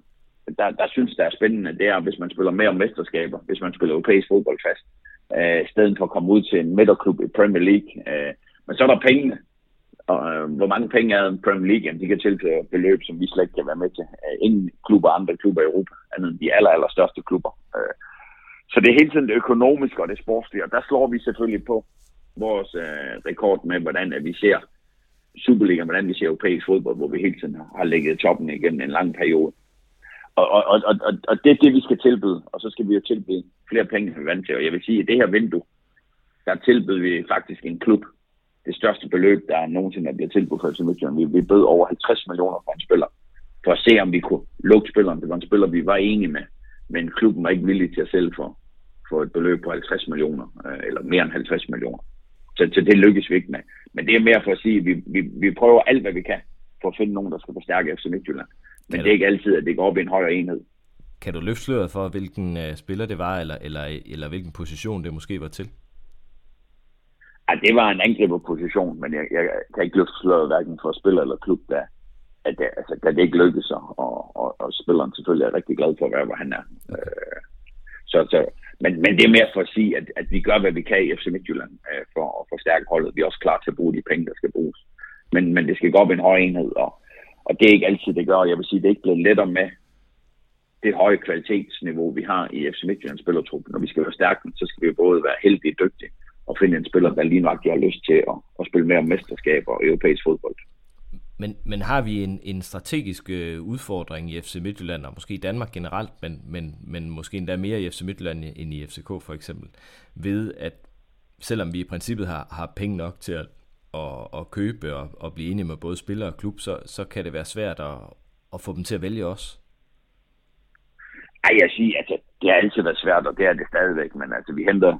der, der synes, der er spændende, det er, hvis man spiller mere om mesterskaber, hvis man spiller europæisk fodbold fast, øh, stedet for at komme ud til en midterklub i Premier League. Øh, men så er der pengene. Og øh, hvor mange penge er en Premier League? Jamen, de kan tilføre beløb, som vi slet ikke kan være med til. Øh, ingen klubber, andre klubber i Europa, andet end de aller, aller største klubber. Øh, så det er hele tiden det økonomiske og det sportslige, og der slår vi selvfølgelig på vores øh, rekord med, hvordan at vi ser Superliga, hvordan vi ser europæisk fodbold, hvor vi hele tiden har ligget toppen igennem en lang periode. Og, og, og, og, og det er det, vi skal tilbyde, og så skal vi jo tilbyde flere penge, end vi vant til. Og jeg vil sige, at det her vindue, der tilbød vi faktisk en klub det største beløb, der nogensinde er blevet tilbudt for FC Midtjylland. Vi, vi bød over 50 millioner for en spiller, for at se, om vi kunne lukke spilleren. Det var en spiller, vi var enige med, men klubben var ikke villig til at sælge for, for et beløb på 50 millioner, øh, eller mere end 50 millioner. Så, så det lykkes vi ikke med. Men det er mere for at sige, at vi, vi, vi prøver alt, hvad vi kan, for at finde nogen, der skal forstærke FC Midtjylland. Men det er ikke altid, at det går op i en højere enhed. Kan du løfte sløret for, hvilken uh, spiller det var, eller, eller, eller hvilken position det måske var til? Ja, det var en angriberposition, men jeg, jeg kan ikke løfte sløret hverken for spiller eller klub, da, at det, altså, da det ikke lykkedes, og, og, og spilleren selvfølgelig er rigtig glad for at være, hvor han er. Øh, Så, så, men, men det er mere for at sige, at, at vi gør, hvad vi kan i FC Midtjylland øh, for at forstærke holdet. Vi er også klar til at bruge de penge, der skal bruges. Men, men det skal gå op i en høj enhed, og, og det er ikke altid, det gør. Jeg vil sige, det er ikke blevet lettere med det høje kvalitetsniveau, vi har i FC Midtjyllands spillertrup. Når vi skal være stærke, så skal vi både være heldige og dygtige og finde en spiller, der lige nok har lyst til at, at spille mere om mesterskaber og europæisk fodbold. Men, men har vi en, en strategisk øh, udfordring i FC Midtjylland, og måske i Danmark generelt, men, men, men måske endda mere i FC Midtjylland end i FCK for eksempel, ved at selvom vi i princippet har, har penge nok til at, at, at købe og, og blive enige med både spillere og klub, så, så kan det være svært at, at få dem til at vælge os? Ej, jeg siger, altså, det har altid været svært, og det er det stadigvæk, men altså, vi henter,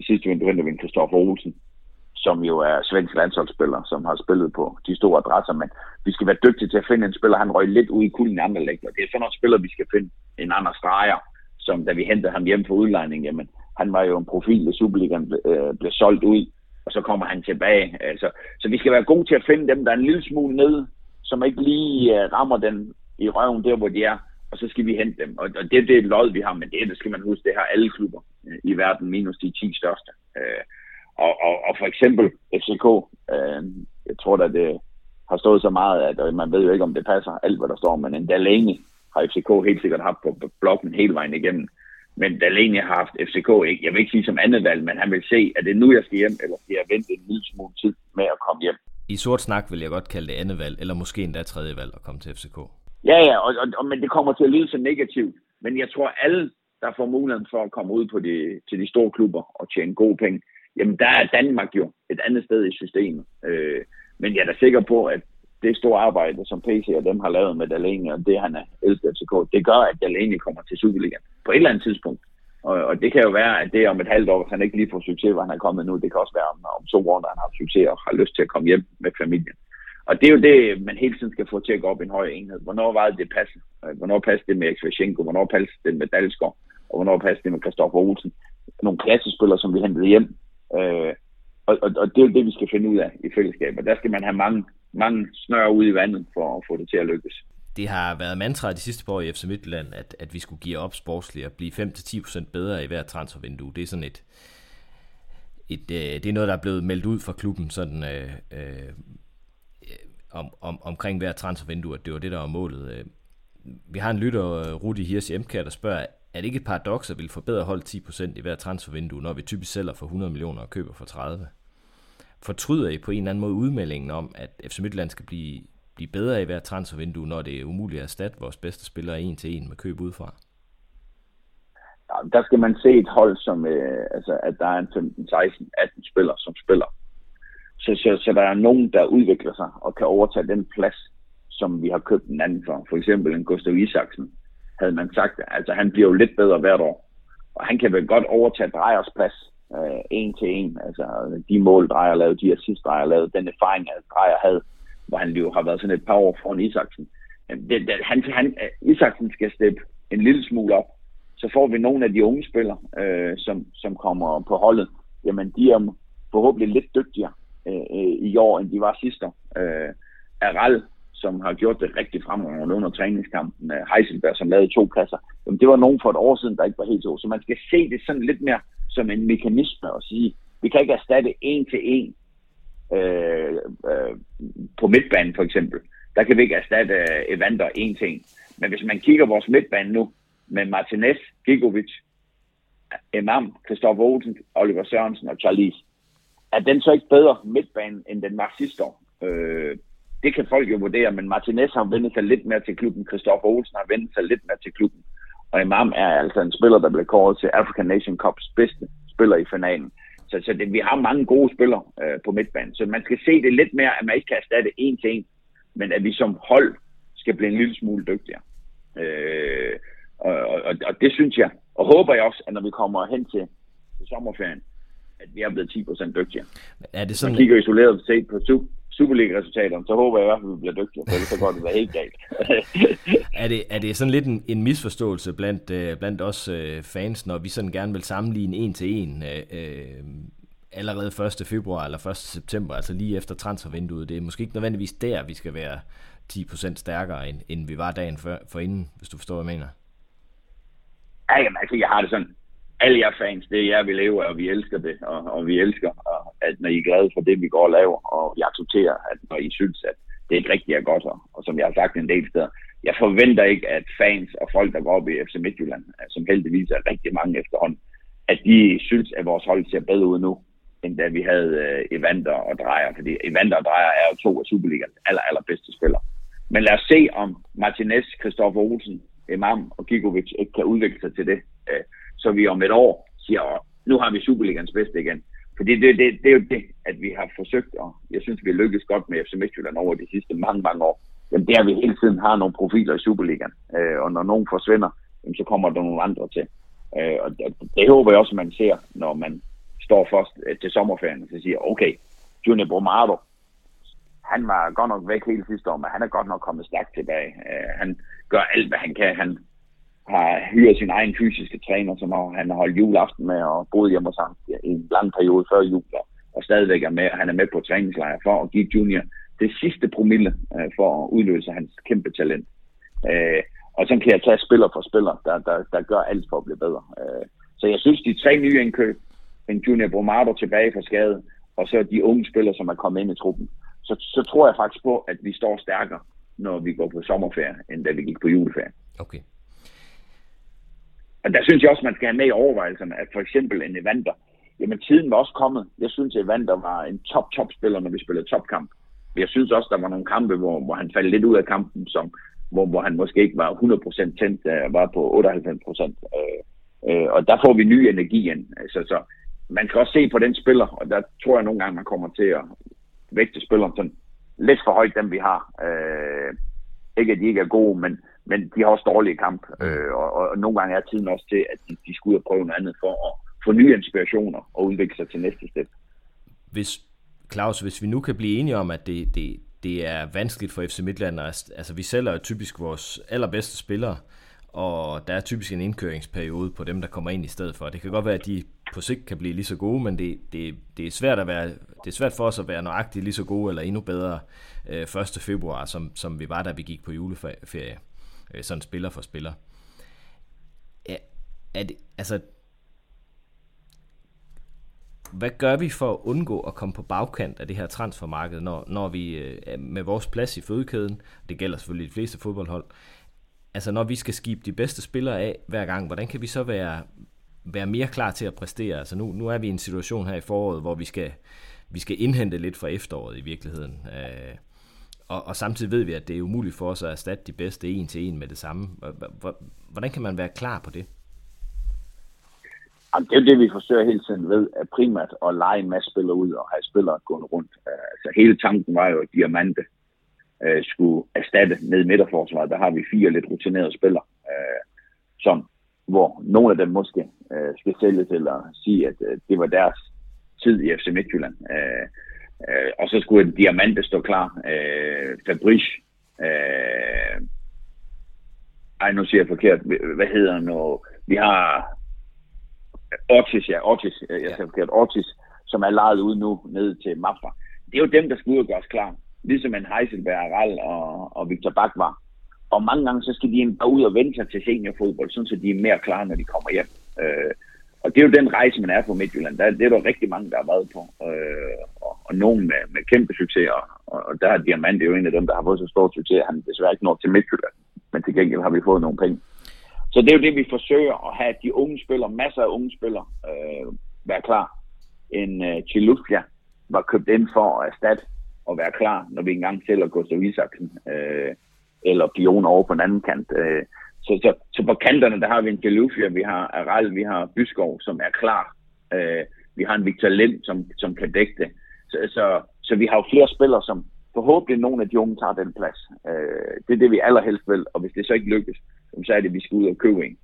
i sidste vinter henter vi en Kristoffer Olsen, som jo er svensk landsholdsspiller, som har spillet på de store adresser, men vi skal være dygtige til at finde en spiller. Han røg lidt ud i kulden i andre lægter. Det er sådan nogle spiller, vi skal finde. En anden streger, som da vi hentede ham hjem for udlejning, jamen, han var jo en profil, da Superligaen øh, blev solgt ud, og så kommer han tilbage. Altså, så vi skal være gode til at finde dem, der er en lille smule nede, som ikke lige uh, rammer den i røven der, hvor de er, og så skal vi hente dem. Og, og det, det er lod, vi har, men det, det skal man huske, det har alle klubber øh, i verden, minus de 10 største. Uh, og, og, og for eksempel FCK, uh, jeg tror da det har stået så meget, at man ved jo ikke, om det passer alt, hvad der står, men en Delaney har FCK helt sikkert haft på blokken hele vejen igennem. Men Delaney har haft FCK ikke, jeg vil ikke sige som andet valg, men han vil se, at det er nu, jeg skal hjem, eller skal jeg vente en lille smule tid med at komme hjem. I sort snak vil jeg godt kalde det andet valg, eller måske endda tredje valg at komme til FCK. Ja, ja, og, og, og, men det kommer til at lyde så negativt. Men jeg tror, alle, der får muligheden for at komme ud på de, til de store klubber og tjene gode penge, jamen der er Danmark jo et andet sted i systemet. Øh, men jeg er da sikker på, at det store arbejde, som PC og dem har lavet med Delaney, og det han er elsket FCK, det gør, at Delaney kommer til Superligaen på et eller andet tidspunkt. Og, og det kan jo være, at det om et halvt år, hvis han ikke lige får succes, hvor han er kommet nu. Det kan også være om, om to år, når han har succes og har lyst til at komme hjem med familien. Og det er jo det, man hele tiden skal få til at gå op i en høj enhed. Hvornår var det passet? Øh, hvornår passer det med Eksvashenko? Hvornår passer det med Dalsgaard? Og hvornår passer det med Kristoffer Olsen? Nogle klassespillere, som vi hentede hjem, Øh, og, og, og det er jo det, vi skal finde ud af i fællesskab. Og der skal man have mange, mange snør ud i vandet for at få det til at lykkes. Det har været mantra de sidste par år i FC Midtjylland, at, at vi skulle give op sportsligt og blive 5-10% bedre i hver transfervindue. Det er sådan et, et øh, det er noget, der er blevet meldt ud fra klubben sådan, øh, øh, om, om, omkring hver transfervindue, at det var det, der var målet. Øh, vi har en lytter, øh, Rudi Hirs Emkær, der spørger, er det ikke et paradoks at vil forbedre hold 10% i hver transfervindue, når vi typisk sælger for 100 millioner og køber for 30? Fortryder I på en eller anden måde udmeldingen om, at FC Midtjylland skal blive, blive bedre i hver transfervindue, når det er umuligt at erstatte vores bedste spillere en til en med køb udefra? Der skal man se et hold, som, øh, altså, at der er en 15, 16, 18 spillere, som spiller. Så, så, så der er nogen, der udvikler sig og kan overtage den plads, som vi har købt en anden for. For eksempel en Gustav Isaksen, havde man sagt. Altså, han bliver jo lidt bedre hvert år. Og han kan vel godt overtage Drejers plads øh, en til en. Altså, de mål, Drejer lavede, de assist, Drejer lavede, den erfaring, at Drejer havde, hvor han jo har været sådan et par år foran Isaksen. Det, det, han, han, Isaksen skal steppe en lille smule op, så får vi nogle af de unge spillere, øh, som, som kommer på holdet. Jamen, de er forhåbentlig lidt dygtigere øh, øh, i år, end de var sidste år. Øh, Aral som har gjort det rigtig fremragende under træningskampen. Øh, Heisenberg, som lavede to kasser. Jamen, det var nogen for et år siden, der ikke var helt så. Så man skal se det sådan lidt mere som en mekanisme og sige, vi kan ikke erstatte en til en øh, øh, på midtbanen for eksempel. Der kan vi ikke erstatte øh, Evander en til en. Men hvis man kigger vores midtbane nu, med Martinez, Gigovic, Imam, Christoph Olsen, Oliver Sørensen og Charlie, er den så ikke bedre midtbanen, end den var sidste år? Øh, det kan folk jo vurdere, men Martinez har vendt sig lidt mere til klubben, Christoffer Olsen har vendt sig lidt mere til klubben, og Imam er altså en spiller, der blev kåret til African Nation Cups bedste spiller i finalen. Så, så det, vi har mange gode spillere øh, på midtbanen, så man skal se det lidt mere, at man ikke kan erstatte en til en, men at vi som hold skal blive en lille smule dygtigere. Øh, og, og, og det synes jeg, og håber jeg også, at når vi kommer hen til, til sommerferien, at vi er blevet 10% dygtigere. Er det sådan... Man kigger isoleret set på Superliga-resultaterne, så håber jeg i hvert fald, at vi bliver dygtige, for ellers så går det være helt galt. er, det, er det sådan lidt en, en misforståelse blandt, øh, blandt os øh, fans, når vi sådan gerne vil sammenligne en til en øh, øh, allerede 1. februar eller 1. september, altså lige efter transfervinduet? Det er måske ikke nødvendigvis der, vi skal være 10% stærkere, end, end vi var dagen før, for inden, hvis du forstår, hvad jeg mener. Ja, jamen, altså, jeg har det sådan, alle jer fans, det er jer, vi lever og vi elsker det, og, og vi elsker, og, at når I er glade for det, vi går og laver, og vi accepterer, at når I synes, at det er rigtig er godt, og, og som jeg har sagt en del steder, jeg forventer ikke, at fans og folk, der går op i FC Midtjylland, øh, som heldigvis er rigtig mange efterhånden, at de synes, at vores hold ser bedre ud nu, end da vi havde uh, Evander og Drejer, fordi Evander og Drejer er jo to af Superligans aller, allerbedste spillere. Men lad os se, om Martinez, Christoffer Olsen, Imam og Gigovic ikke kan udvikle sig til det, uh, så vi om et år siger, nu har vi Superligans bedste igen. Fordi det, det, det er jo det, at vi har forsøgt, og jeg synes, vi lykkes godt med FC Midtjylland over de sidste mange, mange år. Men det er, at vi hele tiden har nogle profiler i Superligaen. Øh, og når nogen forsvinder, så kommer der nogle andre til. Øh, og det, det håber jeg også, man ser, når man står først øh, til sommerferien, og så siger, okay, Junior Bromado, han var godt nok væk hele sidste år, men han er godt nok kommet stærkt tilbage. Øh, han gør alt, hvad han kan. Han har hyret sin egen fysiske træner, som han har holdt juleaften med og boet hjemme hos ham i en lang periode før jul, og stadigvæk er med, han er med på træningslejr for at give Junior det sidste promille øh, for at udløse hans kæmpe talent. Øh, og så kan jeg tage spiller for spiller, der, der, der gør alt for at blive bedre. Øh, så jeg synes, de tre nye indkøb, en Junior Bromado tilbage fra skade, og så de unge spillere, som er kommet ind i truppen, så, så tror jeg faktisk på, at vi står stærkere, når vi går på sommerferie, end da vi gik på juleferie. Okay. Og der synes jeg også, man skal have med i overvejelserne, at for eksempel en Evander, jamen tiden var også kommet. Jeg synes, at Evander var en top-top-spiller, når vi spillede topkamp. Jeg synes også, der var nogle kampe, hvor, hvor han faldt lidt ud af kampen, som, hvor, hvor han måske ikke var 100% tændt, var på 98%. Øh, øh, og der får vi ny energi ind. Så, så man kan også se på den spiller, og der tror jeg nogle gange, man kommer til at vægte spilleren sådan lidt for højt, dem vi har. Øh, ikke at de ikke er gode, men, men de har også dårlige kamp. øh, og, og, nogle gange er tiden også til, at de, de skal ud og prøve noget andet for at få nye inspirationer og udvikle sig til næste step. Hvis, Claus, hvis vi nu kan blive enige om, at det, det, det er vanskeligt for FC Midtland, altså vi sælger jo typisk vores allerbedste spillere, og der er typisk en indkøringsperiode på dem, der kommer ind i stedet for. Det kan godt være, at de på sigt kan blive lige så gode, men det, det, det, er, svært at være, det er svært for os at være nøjagtigt lige så gode eller endnu bedre øh, 1. februar, som, som vi var, da vi gik på juleferie. Øh, sådan spiller for spiller. Ja, er det, altså, hvad gør vi for at undgå at komme på bagkant af det her transfermarked, når, når vi øh, med vores plads i fødekæden, det gælder selvfølgelig de fleste fodboldhold, altså når vi skal skibe de bedste spillere af hver gang, hvordan kan vi så være, være mere klar til at præstere? Altså nu, nu er vi i en situation her i foråret, hvor vi skal, vi skal indhente lidt fra efteråret i virkeligheden. Øh, og, og samtidig ved vi, at det er umuligt for os at erstatte de bedste en til en med det samme. Hvordan kan man være klar på det? Jamen, det er jo det, vi forsøger hele tiden ved, at primært at lege en masse spillere ud og have spillere gående rundt. Så altså hele tanken var jo, at Diamante øh, skulle erstatte ned i midterforsvaret. Der har vi fire lidt rutinerede spillere, uh, som, hvor nogle af dem måske specielt skal sælges eller sige, at det var deres tid i FC Midtjylland. Uh, uh, og så skulle en Diamante stå klar. Uh, Fabrice, uh, ej, nu siger jeg forkert, hvad hedder han nu? Vi har Ortiz, ja, Ortiz, jeg ja. siger forkert, Ortiz, som er lejet ud nu ned til Mafra. Det er jo dem, der skal ud og gøre os klar. Ligesom en Heiselberg, Ral og, og Victor Bak var. Og mange gange, så skal de bare ud og vente sig til seniorfodbold, sådan så de er mere klar, når de kommer hjem. Øh, og det er jo den rejse, man er på Midtjylland. Der, det er der rigtig mange, der har været på. Øh, og, og nogen med, med kæmpe succes. Og, og der er Diamant jo en af dem, der har fået så stor succes, at han desværre ikke når til Midtjylland. Men til gengæld har vi fået nogle penge. Så det er jo det, vi forsøger at have de unge spillere, masser af unge spillere, øh, være klar. En øh, Chilufia var købt ind for at erstatte og være klar, når vi engang sælger Gustav Isaksen øh, eller Pion over på den anden kant. Øh, så, så, så på kanterne, der har vi en Galufia, vi har Aral, vi har Byskov, som er klar. Øh, vi har en Victor Lind, som, som kan dække det. Så, så, så vi har jo flere spillere, som forhåbentlig nogle af de unge tager den plads. Øh, det er det, vi allerhelst vil, og hvis det så ikke lykkes, så er det, at vi skal ud og købe en.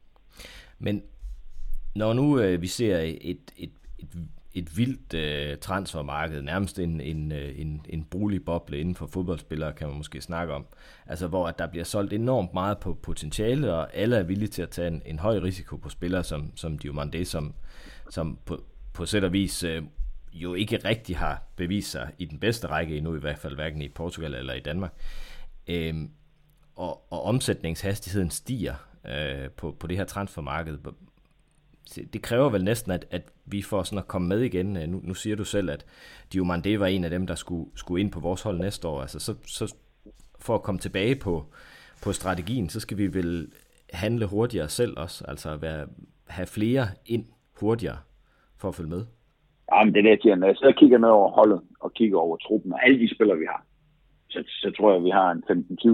Men når nu øh, vi ser et, et, et, et vildt øh, transfermarked, nærmest en, en, øh, en, en boligboble inden for fodboldspillere, kan man måske snakke om, altså hvor at der bliver solgt enormt meget på potentiale, og alle er villige til at tage en, en høj risiko på spillere som, som Diomande, som, som på, på sæt og vis øh, jo ikke rigtig har bevist sig i den bedste række endnu, i hvert fald hverken i Portugal eller i Danmark. Øh, og, og omsætningshastigheden stiger øh, på, på det her transfermarked det kræver vel næsten, at, at vi får sådan at komme med igen. Øh, nu, nu siger du selv, at Diomande var en af dem, der skulle, skulle ind på vores hold næste år. Altså, så, så for at komme tilbage på, på strategien, så skal vi vel handle hurtigere selv også, altså være, have flere ind hurtigere for at følge med. Ja, men det er det, jeg Når jeg sidder og kigger ned over holdet, og kigger over truppen, og alle de spillere, vi har, så, så tror jeg, at vi har en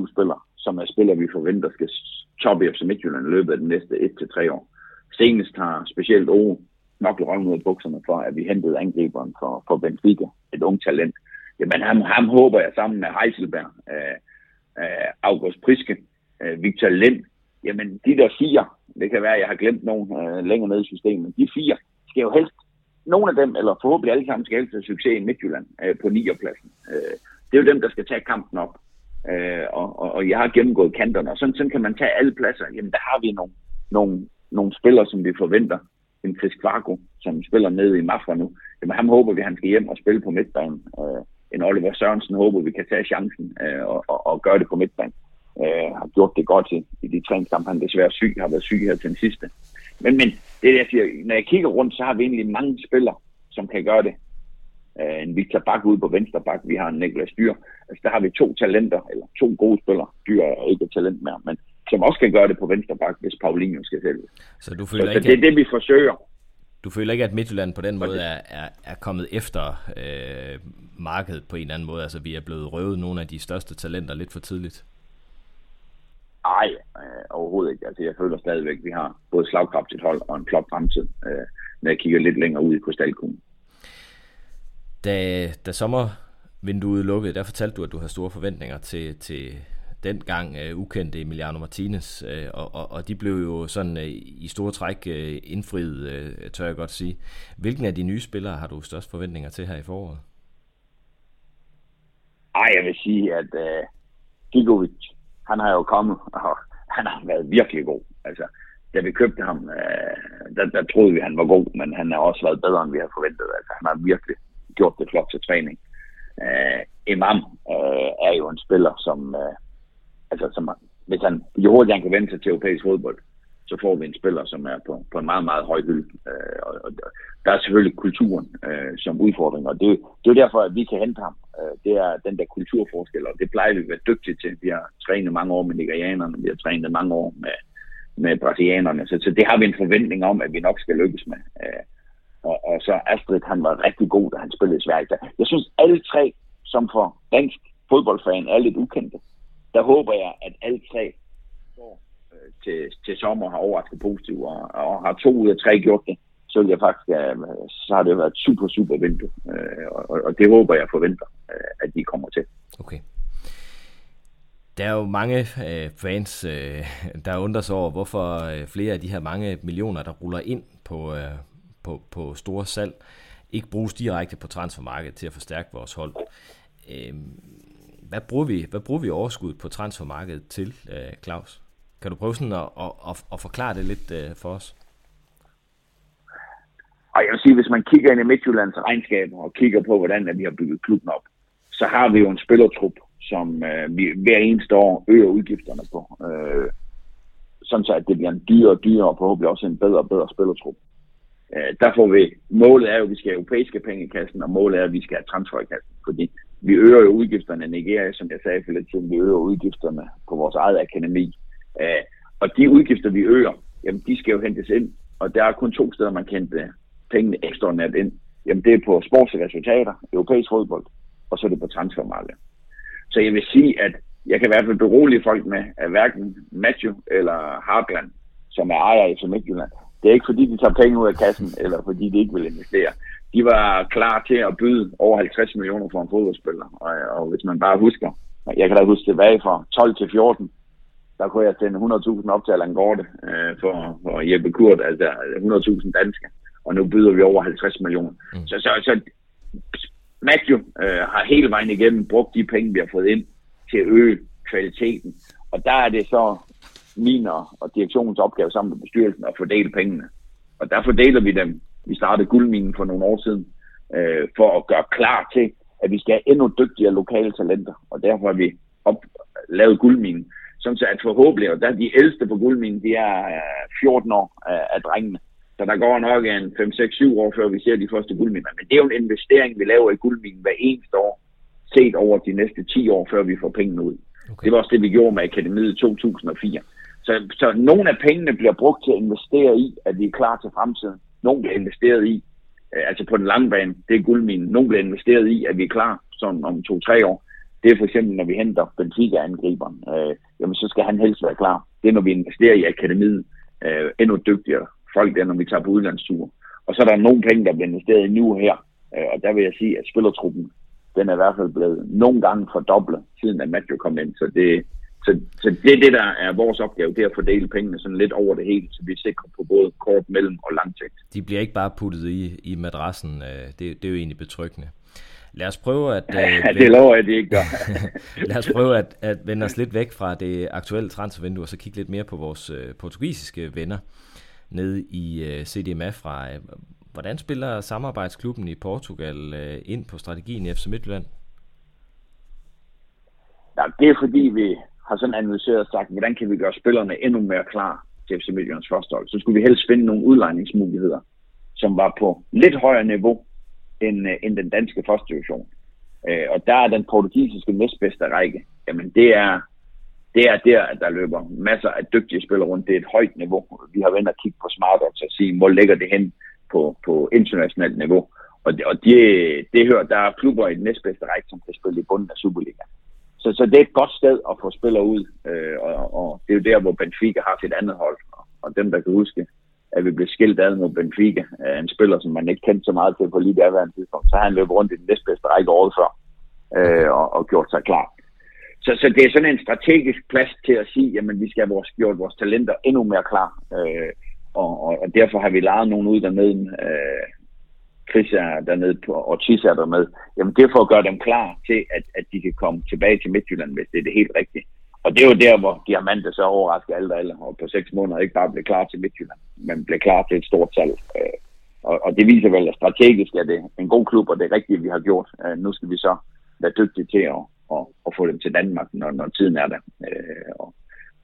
15-20 spillere, som er spillere, vi forventer skal toppe i FC Midtjylland i løbet af de næste 1-3 år. Senest har specielt Ove nok røven ud af bukserne for, at vi hentede angriberen for, for Benfica, et ung talent. Jamen ham, ham håber jeg sammen med Heiselberg, øh, øh, August Priske, øh, Victor Lind. Jamen de der fire, det kan være, at jeg har glemt nogen øh, længere nede i systemet, de fire skal jo helst, nogle af dem, eller forhåbentlig alle sammen, skal helst have succes i Midtjylland øh, på 9. pladsen. Øh, det er jo dem, der skal tage kampen op. Øh, og, og, og jeg har gennemgået kanterne, og sådan, sådan kan man tage alle pladser. Jamen der har vi nogle, nogle, nogle spillere, som vi forventer. En Chris Kvarko, som spiller nede i Mafra nu. Jamen ham håber vi, han skal hjem og spille på midtbanen. Øh, en Oliver Sørensen håber, vi kan tage chancen øh, og, og, og gøre det på midtbanen. Øh, har gjort det godt i, i de træningskampe. Han desværre syg, har været syg her til den sidste. Men, men det er det, jeg siger. Når jeg kigger rundt, så har vi egentlig mange spillere, som kan gøre det. Øh, en Victor Bak ude på venstre bak. Vi har en Niklas Dyr. Altså, der har vi to talenter, eller to gode spillere. Dyr er ikke et talent mere, men som også kan gøre det på venstre bak, hvis Paulinho skal sælge. Så du føler så, ikke, så det er det, vi forsøger. Du føler ikke, at Midtjylland på den måde er, er, er kommet efter øh, markedet på en eller anden måde? Altså, vi er blevet røvet nogle af de største talenter lidt for tidligt? Nej, øh, overhovedet ikke. Altså, jeg føler stadigvæk, at vi har både slagkraftigt hold og en flot fremtid, øh, når jeg kigger lidt længere ud i krystalkuglen. Da, da sommervinduet lukkede, der fortalte du, at du havde store forventninger til, til dengang øh, ukendte Emiliano Martinez, øh, og, og, og de blev jo sådan øh, i store træk øh, indfriet, øh, tør jeg godt sige. Hvilken af de nye spillere har du størst forventninger til her i foråret? Ej, jeg vil sige, at øh, Gigovic, han har jo kommet, og han har været virkelig god. Altså, da vi købte ham, øh, der, der troede vi, at han var god, men han har også været bedre, end vi havde forventet. Altså, han har virkelig gjort det flot til træning. Øh, Imam øh, er jo en spiller, som, øh, altså, som hvis han, jo hurtigt han kan vende sig til europæisk fodbold, så får vi en spiller, som er på, på en meget, meget høj hylde. Øh, og, og der er selvfølgelig kulturen øh, som udfordring, og det, det er derfor, at vi kan hente ham. Øh, det er den der kulturforskel, og det plejer vi at være dygtige til. Vi har trænet mange år med nigerianerne, vi har trænet mange år med, med brasilianerne, så, så det har vi en forventning om, at vi nok skal lykkes med. Øh, og, og så Astrid, han var rigtig god, da han spillede i Sverige. Jeg synes, alle tre, som for dansk fodboldfan er lidt ukendte, der håber jeg, at alle tre står øh, til, til sommer har overrasket positivt, og, og har to ud af tre gjort det, så vil jeg faktisk, øh, så har det været super, super vindue, øh, og, og det håber jeg forventer, øh, at de kommer til. Okay. Der er jo mange øh, fans, øh, der undrer sig over, hvorfor øh, flere af de her mange millioner, der ruller ind på, øh, på, på store salg, ikke bruges direkte på transfermarkedet til at forstærke vores hold. Øh, hvad, bruger vi, hvad bruger vi overskud på transfermarkedet til, øh, Claus? Kan du prøve sådan at, at, at, at forklare det lidt øh, for os? Og jeg vil sige, hvis man kigger ind i Midtjyllands regnskaber og kigger på, hvordan vi har bygget klubben op, så har vi jo en spillertrup, som øh, vi hver eneste år øger udgifterne på. Øh, sådan så, at det bliver en dyrere og dyrere, og forhåbentlig også en bedre og bedre spillertrup. Øh, der får vi, målet er jo, at vi skal have europæiske penge i kassen, og målet er, at vi skal have transfer i kassen, fordi vi øger jo udgifterne i Nigeria, som jeg sagde for lidt siden, vi øger udgifterne på vores eget akademi. Øh, og de udgifter, vi øger, jamen de skal jo hentes ind, og der er kun to steder, man kan hente pengene ekstraordinært ind. Jamen det er på sportsresultater, europæisk fodbold, og så er det på transfermarkedet. Så jeg vil sige, at jeg kan i hvert fald berolige folk med, at hverken Matthew eller Hartland, som er ejer i Midtjylland, det er ikke fordi, de tager penge ud af kassen, eller fordi de ikke vil investere. De var klar til at byde over 50 millioner for en fodboldspiller. Og, og hvis man bare husker, jeg kan da huske tilbage fra 12 til 14, der kunne jeg sende 100.000 op til Allan Gorte øh, for, for Jeppe Kurt, altså 100.000 danske. Og nu byder vi over 50 millioner. Mm. Så, så, så Matthew øh, har hele vejen igennem brugt de penge, vi har fået ind, til at øge kvaliteten. Og der er det så min og direktionens opgave sammen med bestyrelsen at fordele pengene. Og der fordeler vi dem. Vi startede guldminen for nogle år siden, øh, for at gøre klar til, at vi skal have endnu dygtigere lokale talenter. Og derfor har vi op, lavet guldminen. Sådan så at forhåbentlig, og der er de ældste på guldminen, de er 14 år af, af drengene. Så der går nok en 5, 6, 7 år, før vi ser de første guldminer. Men det er jo en investering, vi laver i guldminen hver eneste år, set over de næste 10 år, før vi får pengene ud. Okay. Det var også det, vi gjorde med Akademiet i 2004. Så, så nogle af pengene bliver brugt til at investere i, at vi er klar til fremtiden nogen bliver investeret i, øh, altså på den lange bane, det er guldminen. Nogen bliver investeret i, at vi er klar sådan om to-tre år. Det er for eksempel, når vi henter Benfica-angriberen. Øh, jamen, så skal han helst være klar. Det er, når vi investerer i akademiet. Øh, endnu dygtigere folk der, når vi tager på udlandstur. Og så er der nogle penge, der bliver investeret i nu her. Øh, og der vil jeg sige, at spillertruppen, den er i hvert fald blevet nogle gange fordoblet, siden at Matthew kom ind. Så det, så, så det er det, der er vores opgave, det er at fordele pengene sådan lidt over det hele, så vi er sikre på både kort, mellem og langtigt. De bliver ikke bare puttet i, i madrassen, øh, det, det er jo egentlig betryggende. Lad os prøve at... Ja, det lover jeg, de ikke gør. lad os prøve at, at vende os lidt væk fra det aktuelle transfervindue, og så kigge lidt mere på vores øh, portugisiske venner nede i øh, CDMA fra. Hvordan spiller samarbejdsklubben i Portugal øh, ind på strategien i FC Midtjylland? Ja, det er fordi, vi har sådan analyseret og sagt, hvordan kan vi gøre spillerne endnu mere klar til FC Midtjyllands første hold. Så skulle vi helst finde nogle udlejningsmuligheder, som var på lidt højere niveau end, øh, end den danske første division. Øh, og der er den portugisiske næstbedste række. Jamen det er, det er der, at der løber masser af dygtige spillere rundt. Det er et højt niveau. Vi har været at kigge på Smart og sige, hvor ligger det hen på, på internationalt niveau. Og, det, og det, det hører, der er klubber i den næstbedste række, som kan spille i bunden af Superliga. Så, så det er et godt sted at få spillere ud, øh, og, og det er jo der, hvor Benfica har sit andet hold. Og, og dem, der kan huske, at vi blev skilt ad mod Benfica, af en spiller, som man ikke kendte så meget til på lige det tidspunkt, så har han løbet rundt i den næstbedste række året før, øh, og, og gjort sig klar. Så, så det er sådan en strategisk plads til at sige, jamen vi skal have vores, gjort vores talenter endnu mere klar. Øh, og, og, og derfor har vi lejet nogen ud dernede. Øh, Chris er dernede på, og Tis er dernede. Jamen det er for at gøre dem klar til, at, at de kan komme tilbage til Midtjylland, hvis det er det helt rigtige. Og det er jo der, hvor Diamante så overrasker alle alle, og på seks måneder ikke bare blev klar til Midtjylland, men blev klar til et stort salg. Øh, og, og det viser vel, at strategisk er det en god klub, og det er rigtigt, vi har gjort. Øh, nu skal vi så være dygtige til at, at, at få dem til Danmark, når, når tiden er der. Øh, og,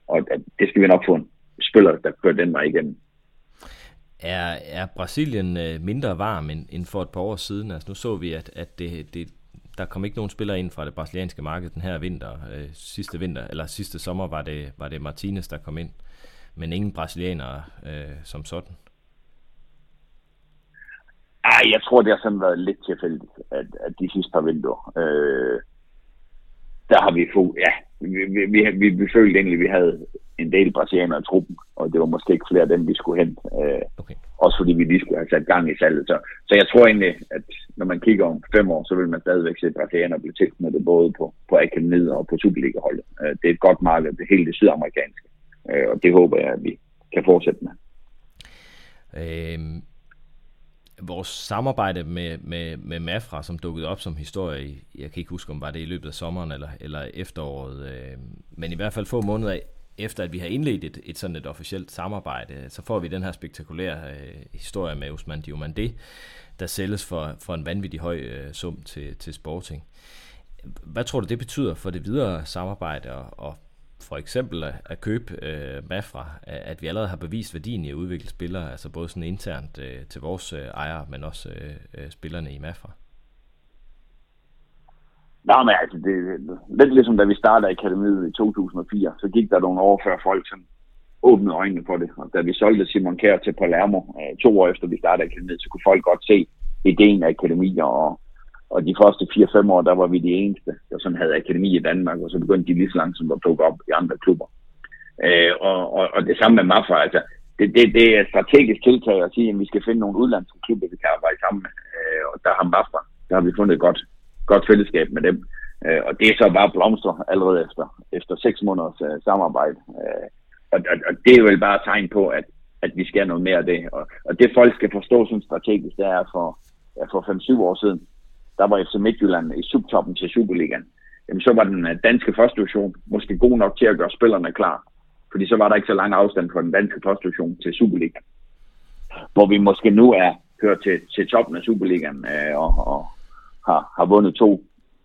og det skal vi nok få en spiller, der kører den vej igennem. Er, er Brasilien øh, mindre varm end, end for et par år siden? Altså nu så vi, at, at det, det, der kom ikke nogen spillere ind fra det brasilianske marked den her vinter. Øh, sidste vinter, eller sidste sommer var det, var det Martinez, der kom ind. Men ingen brasilianere øh, som sådan. Ej, jeg tror, det har sådan været lidt tilfældigt, at, at de sidste par vinduer. Øh, der har vi fået, ja, vi, vi, vi, vi, vi følte egentlig, at vi havde en del brasilianere i truppen, og det var måske ikke flere af dem, vi skulle hen. Øh, okay. Også fordi vi lige skulle have sat gang i salget. Så, så jeg tror egentlig, at når man kigger om fem år, så vil man stadigvæk se brasilianere blive tilknyttet både på, på akademiet og på Superliga-holdet. Øh, det er et godt marked, det hele det sydamerikanske. Øh, og det håber jeg, at vi kan fortsætte med. Øhm, vores samarbejde med, med, med Mafra, som dukkede op som historie, jeg kan ikke huske, om var det i løbet af sommeren eller, eller efteråret, øh, men i hvert fald få måneder efter at vi har indledt et, et sådan et officielt samarbejde, så får vi den her spektakulære øh, historie med Usman Diomande, der sælges for, for en vanvittig høj øh, sum til, til Sporting. Hvad tror du, det betyder for det videre samarbejde, og, og for eksempel at, at købe øh, Mafra, at vi allerede har bevist værdien i at udvikle spillere, altså både sådan internt øh, til vores øh, ejere, men også øh, øh spillerne i Mafra? Nej, men altså, det lidt ligesom da vi startede akademiet i 2004, så gik der nogle år før folk sådan åbnede øjnene for det. Og da vi solgte Simon Kjær til Palermo øh, to år efter vi startede akademiet, så kunne folk godt se ideen af akademier. Og, og de første 4-5 år, der var vi de eneste, der sådan havde akademi i Danmark, og så begyndte de lige så langsomt at plukke op i andre klubber. Øh, og, og, og, det samme med Mafra, altså, det, det, det er et strategisk tiltag at sige, at vi skal finde nogle udlandske klubber, vi kan arbejde sammen med. Øh, og der har Mafra, der har vi fundet et godt godt fællesskab med dem. Øh, og det er så bare blomster allerede efter, efter seks måneders øh, samarbejde. Uh, og, og, og det er vel bare et tegn på, at, at vi skal noget mere af det. Og, og det folk skal forstå som strategisk, det er for, ja, for 5-7 år siden, der var FC Midtjylland i subtoppen til Superligaen. Jamen så var den øh, danske første division måske god nok til at gøre spillerne klar. Fordi så var der ikke så lang afstand fra den danske første division til Superligaen. Hvor vi måske nu er hører til, til toppen af Superligaen øh, og, og, har, har vundet to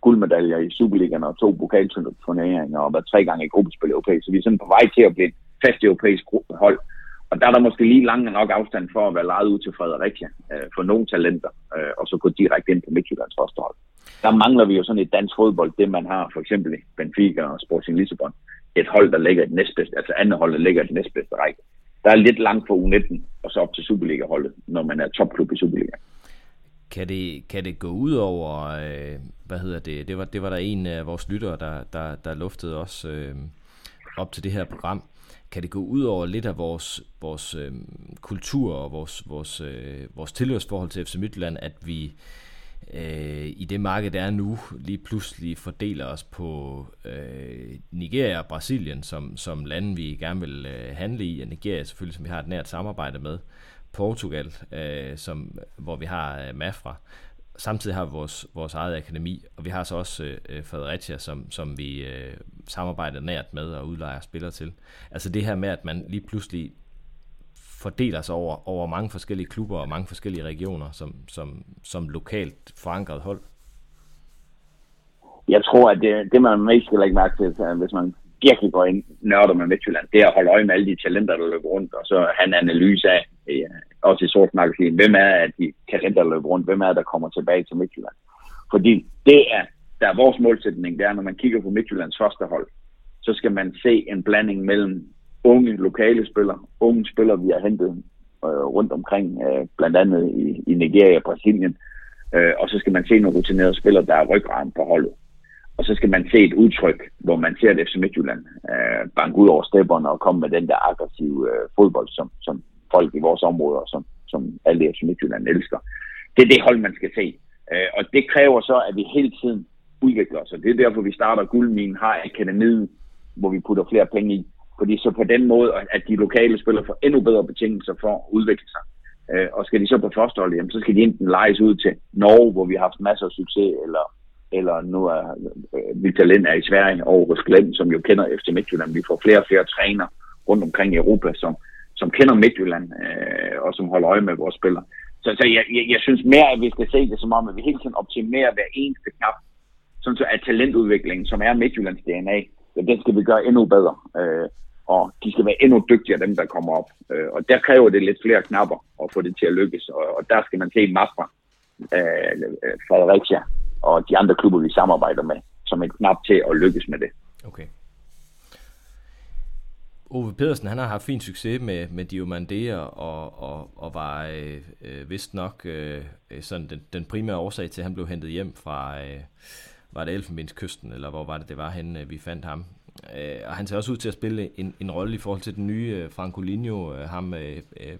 guldmedaljer i Superligaen og to pokalturneringer og været tre gange i gruppespil europæisk. Så vi er sådan på vej til at blive et fast europæisk hold. Og der er der måske lige lang nok afstand for at være lejet ud til Fredericia øh, for nogle talenter, øh, og så gå direkte ind på Midtjyllands første hold. Der mangler vi jo sådan et dansk fodbold, det man har for eksempel i Benfica og Sporting Lissabon. Et hold, der ligger et næstbedste, altså andet hold, der ligger et næstbedste række. Der er lidt langt fra U19 og så op til Superliga-holdet, når man er topklub i Superliga. Kan det, kan det gå ud over, øh, hvad hedder det, det var, det var der en af vores lyttere, der, der, der luftede os øh, op til det her program. Kan det gå ud over lidt af vores, vores øh, kultur og vores, vores, øh, vores tilhørsforhold til FC Midtjylland, at vi øh, i det marked, der er nu, lige pludselig fordeler os på øh, Nigeria og Brasilien som, som lande, vi gerne vil øh, handle i. Og Nigeria selvfølgelig, som vi har et nært samarbejde med. Portugal, øh, som, hvor vi har øh, Mafra. Samtidig har vi vores, vores eget akademi, og vi har så også øh, øh, Fredericia, som, som vi øh, samarbejder nært med og udlejer spillere til. Altså det her med, at man lige pludselig fordeler sig over, over mange forskellige klubber og mange forskellige regioner som, som, som lokalt forankret hold. Jeg tror, at det, det man mest skal lægge mærke til, hvis man virkelig går ind nørder med Midtjylland, det er at holde øje med alle de talenter, der løber rundt, og så have en analyse af, øh, også i sort magasin, hvem er at de talenter, der løber rundt, hvem er der kommer tilbage til Midtjylland. Fordi det er, der er vores målsætning, det er, når man kigger på Midtjyllands første hold, så skal man se en blanding mellem unge lokale spillere, unge spillere, vi har hentet øh, rundt omkring, øh, blandt andet i, i Nigeria og Brasilien, øh, og så skal man se nogle rutinerede spillere, der er ryggraden på holdet. Og så skal man se et udtryk, hvor man ser det FC Midtjylland øh, banke ud over stepperne og komme med den der aggressive øh, fodbold, som, som folk i vores områder, som, som alle FC Midtjylland elsker. Det er det hold, man skal se. Øh, og det kræver så, at vi hele tiden udvikler os. Og det er derfor, vi starter Guldminen, har akademiet, hvor vi putter flere penge i. Fordi så på den måde, at de lokale spillere får endnu bedre betingelser for at udvikle sig. Øh, og skal de så på førstehold, jamen, så skal de enten lejes ud til Norge, hvor vi har haft masser af succes, eller eller nu er øh, Victor Lind er i Sverige og hos Glenn, som jo kender FC Midtjylland. Vi får flere og flere træner rundt omkring i Europa, som, som kender Midtjylland øh, og som holder øje med vores spillere. Så, så jeg, jeg, jeg synes mere, at vi skal se det som om, at vi hele tiden optimerer hver eneste knap, sådan så at talentudviklingen, som er Midtjyllands DNA, ja, den skal vi gøre endnu bedre. Øh, og de skal være endnu dygtigere, dem der kommer op. Øh, og der kræver det lidt flere knapper at få det til at lykkes, og, og der skal man se Mafra, øh, øh, Fredericia, og de andre klubber, vi samarbejder med, som et knap til at lykkes med det. Okay. Ove Pedersen, han har haft fin succes med, med Diomandea og, og, og var øh, øh, vist nok øh, øh, sådan den, den primære årsag til, at han blev hentet hjem fra, øh, var det Elfenbenskysten, eller hvor var det, det var henne, øh, vi fandt ham. Øh, og han ser også ud til at spille en, en rolle i forhold til den nye øh, Francolinho, øh, ham øh, øh,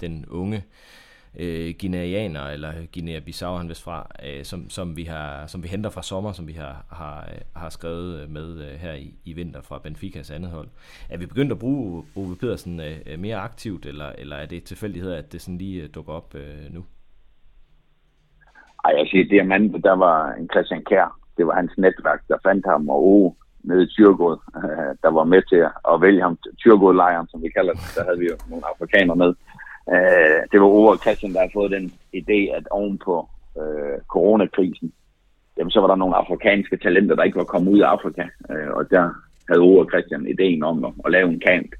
den unge øh, guineaner, eller Guinea-Bissau han vist fra, øh, som, som, vi har, som vi henter fra sommer, som vi har, har, øh, har skrevet øh, med øh, her i, i vinter fra Benficas andet hold. Er vi begyndt at bruge Ove Pedersen øh, øh, mere aktivt, eller, eller er det tilfældighed, at det sådan lige øh, dukker op øh, nu? Ej, jeg siger, det er mand, der var en Christian Kær. Det var hans netværk, der fandt ham, og Ove nede i Tyrgod, der var med til at vælge ham. Tyrgod-lejren, som vi kalder det, der havde vi jo nogle afrikanere med. Øh, det var Ove og Christian, der har fået den idé, at oven på øh, coronakrisen, jamen, så var der nogle afrikanske talenter, der ikke var kommet ud af Afrika. Øh, og der havde Ove og Christian ideen om at, at lave en camp.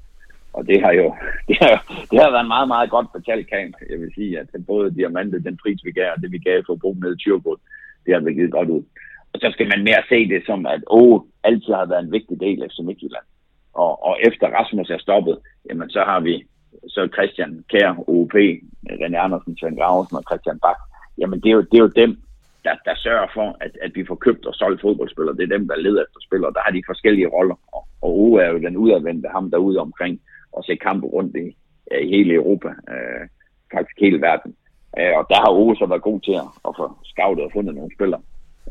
Og det har jo det har, det har været en meget, meget godt betalt camp. Jeg vil sige, at både diamantet, den pris vi gav, og det vi gav for at bo med Tyrkod, det har været godt ud. Og så skal man mere se det som, at Ove altid har været en vigtig del af Midtjylland. Og, og efter Rasmus er stoppet, jamen så har vi så Christian Kær, OP, René Andersen, Svend Gravensen og Christian Bak, jamen det er jo, det er jo dem, der, der sørger for, at, at vi får købt og solgt fodboldspillere. Det er dem, der leder efter spillere. Der har de forskellige roller. Og, og Ove er jo den udadvendte, ham derude omkring og se kampe rundt i, i hele Europa, øh, faktisk hele verden. Øh, og der har Ove så været god til at, at få scoutet og fundet nogle spillere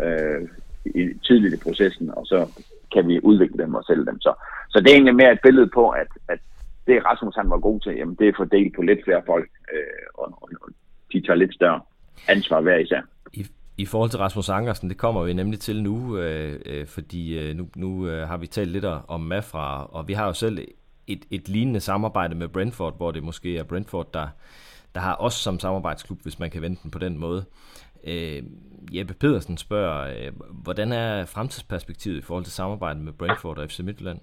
øh, i, tidligt i processen, og så kan vi udvikle dem og sælge dem. Så, så det er egentlig mere et billede på, at, at det Rasmus han var god til, jamen det er fordelt på lidt flere folk, øh, og, og, og de tager lidt større ansvar hver især. I, I forhold til Rasmus Ankersen, det kommer vi nemlig til nu, øh, øh, fordi øh, nu, nu øh, har vi talt lidt om Mafra, og vi har jo selv et, et lignende samarbejde med Brentford, hvor det måske er Brentford, der, der har os som samarbejdsklub, hvis man kan vente den på den måde. Øh, Jeppe Pedersen spørger, øh, hvordan er fremtidsperspektivet i forhold til samarbejdet med Brentford og FC Midtjylland?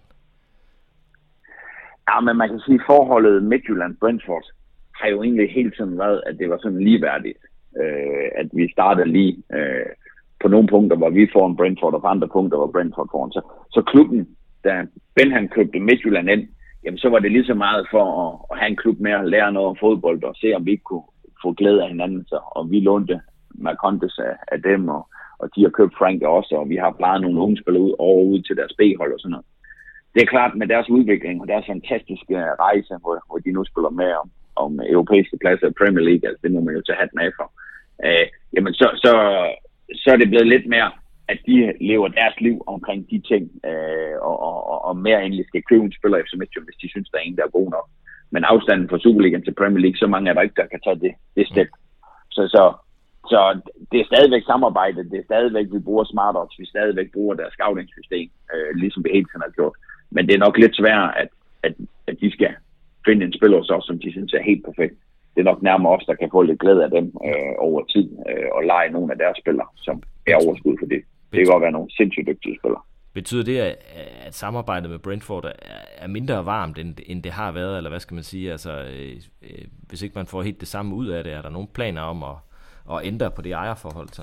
Ja, men man kan sige, at forholdet Midtjylland-Brentford har jo egentlig hele tiden været, at det var sådan ligeværdigt. Øh, at vi startede lige øh, på nogle punkter, hvor vi får en Brentford, og på andre punkter, hvor Brentford får en. Så, så klubben, da Ben han købte Midtjylland ind, jamen så var det lige så meget for at, at have en klub med at lære noget om fodbold, og se om vi ikke kunne få glæde af hinanden. Så, og vi lånte Marcondes af, af dem, og, og de har købt Frank også, og vi har plejet nogle unge spillere ud over ud til deres B-hold og sådan noget. Det er klart med deres udvikling og deres fantastiske rejse, hvor, hvor de nu spiller med om, om europæiske pladser i Premier League, altså det må man jo tage hatten af for. Øh, jamen så, så, så er det blevet lidt mere, at de lever deres liv omkring de ting, øh, og, og, og mere endelig skal købe en spiller efter Midtjylland, hvis de synes, der er en, der er god nok. Men afstanden fra Superligaen til Premier League, så mange er der ikke, der kan tage det, det step. Så, så, så det er stadigvæk samarbejde, det er stadigvæk, vi bruger smartere, vi stadigvæk bruger deres scouting-system, øh, ligesom vi hele tiden har gjort. Men det er nok lidt svært, at, at, at de skal finde en spiller så, som de synes er helt perfekt. Det er nok nærmere os, der kan få lidt glæde af dem øh, over tid, øh, og lege nogle af deres spillere, som er overskud for det. Det kan godt være nogle sindssygt dygtige spillere. Betyder det, at, samarbejdet med Brentford er, er mindre varmt, end, end det har været, eller hvad skal man sige? Altså, øh, øh, hvis ikke man får helt det samme ud af det, er der nogle planer om at, at ændre på det ejerforhold så?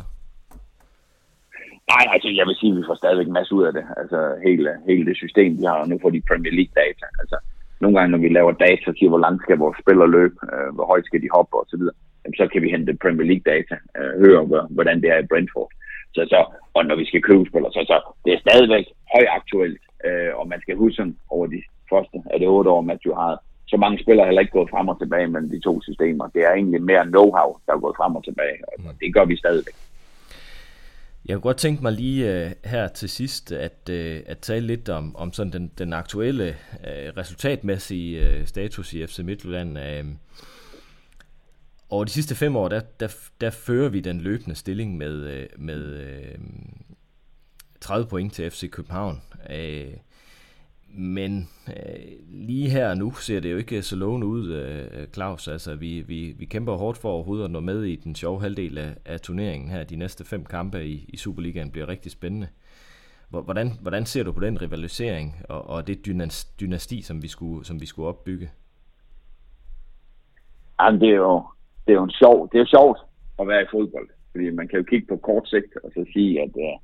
Nej, altså jeg vil sige, at vi får stadigvæk en masse ud af det. Altså hele, hele det system, vi har, nu får de Premier League data. Altså nogle gange, når vi laver data til, hvor langt skal vores spillere løbe, øh, hvor højt skal de hoppe osv., så kan vi hente Premier League data, øh, høre, hvordan det er i Brentford. Så, så, og når vi skal købe spillere, så, så det er stadigvæk højaktuelt, øh, og man skal huske over de første af de otte år, du har så mange spillere heller ikke gået frem og tilbage mellem de to systemer. Det er egentlig mere know-how, der er gået frem og tilbage, og det gør vi stadigvæk. Jeg kunne godt tænke mig lige øh, her til sidst at, øh, at tale lidt om, om sådan den, den aktuelle øh, resultatmæssige øh, status i FC Midtjylland. Øh, over de sidste fem år, der, der, der fører vi den løbende stilling med, øh, med øh, 30 point til FC København. Øh, men øh, lige her nu ser det jo ikke så lovende ud, øh, Claus. Altså, vi, vi, vi kæmper hårdt for overhovedet at nå med i den sjove halvdel af, af turneringen her. De næste fem kampe i, i Superligaen bliver rigtig spændende. Hvordan, hvordan ser du på den rivalisering og, og det dynasti, som vi skulle, som vi skulle opbygge? Jamen, det er jo, det er jo en sjov, det er sjovt at være i fodbold. Fordi man kan jo kigge på kort sigt og så sige, at uh,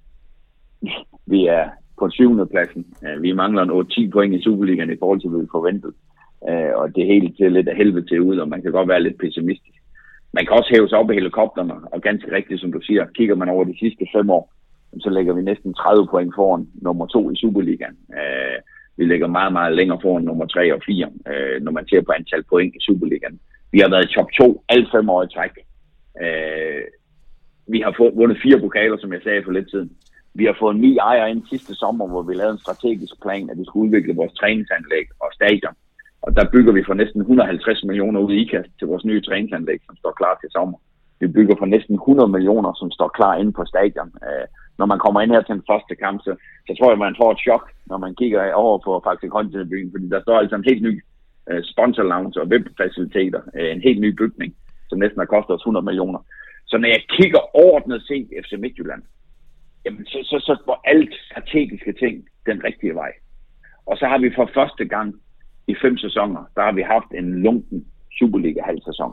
vi er på syvende pladsen. Øh, vi mangler en 8-10 point i Superligaen i forhold til, hvad vi forventede. Uh, og det hele til lidt af helvede til ud, og man kan godt være lidt pessimistisk. Man kan også hæve sig op i helikopterne, og ganske rigtigt, som du siger, kigger man over de sidste fem år, så lægger vi næsten 30 point foran nummer to i Superligaen. Uh, vi ligger meget, meget længere foran nummer 3 og 4, når man ser på antal point i Superligaen. Vi har været i top 2 alle fem år i træk. Vi har fået, vundet fire pokaler, som jeg sagde for lidt siden. Vi har fået en ny ejer ind sidste sommer, hvor vi lavede en strategisk plan, at vi skulle udvikle vores træningsanlæg og stadion. Og der bygger vi for næsten 150 millioner ud i IKAST til vores nye træningsanlæg, som står klar til sommer. Vi bygger for næsten 100 millioner, som står klar inde på stadion. Øh, når man kommer ind her til den første kamp, så, så tror jeg, man får et chok, når man kigger over på faktisk byen, fordi der står altså en helt ny øh, sponsor lounge og webfaciliteter, øh, en helt ny bygning, som næsten har kostet os 100 millioner. Så når jeg kigger ordnet set FC Midtjylland, jamen så, så, så går alt strategiske ting den rigtige vej. Og så har vi for første gang i fem sæsoner, der har vi haft en lunken Superliga halv sæson.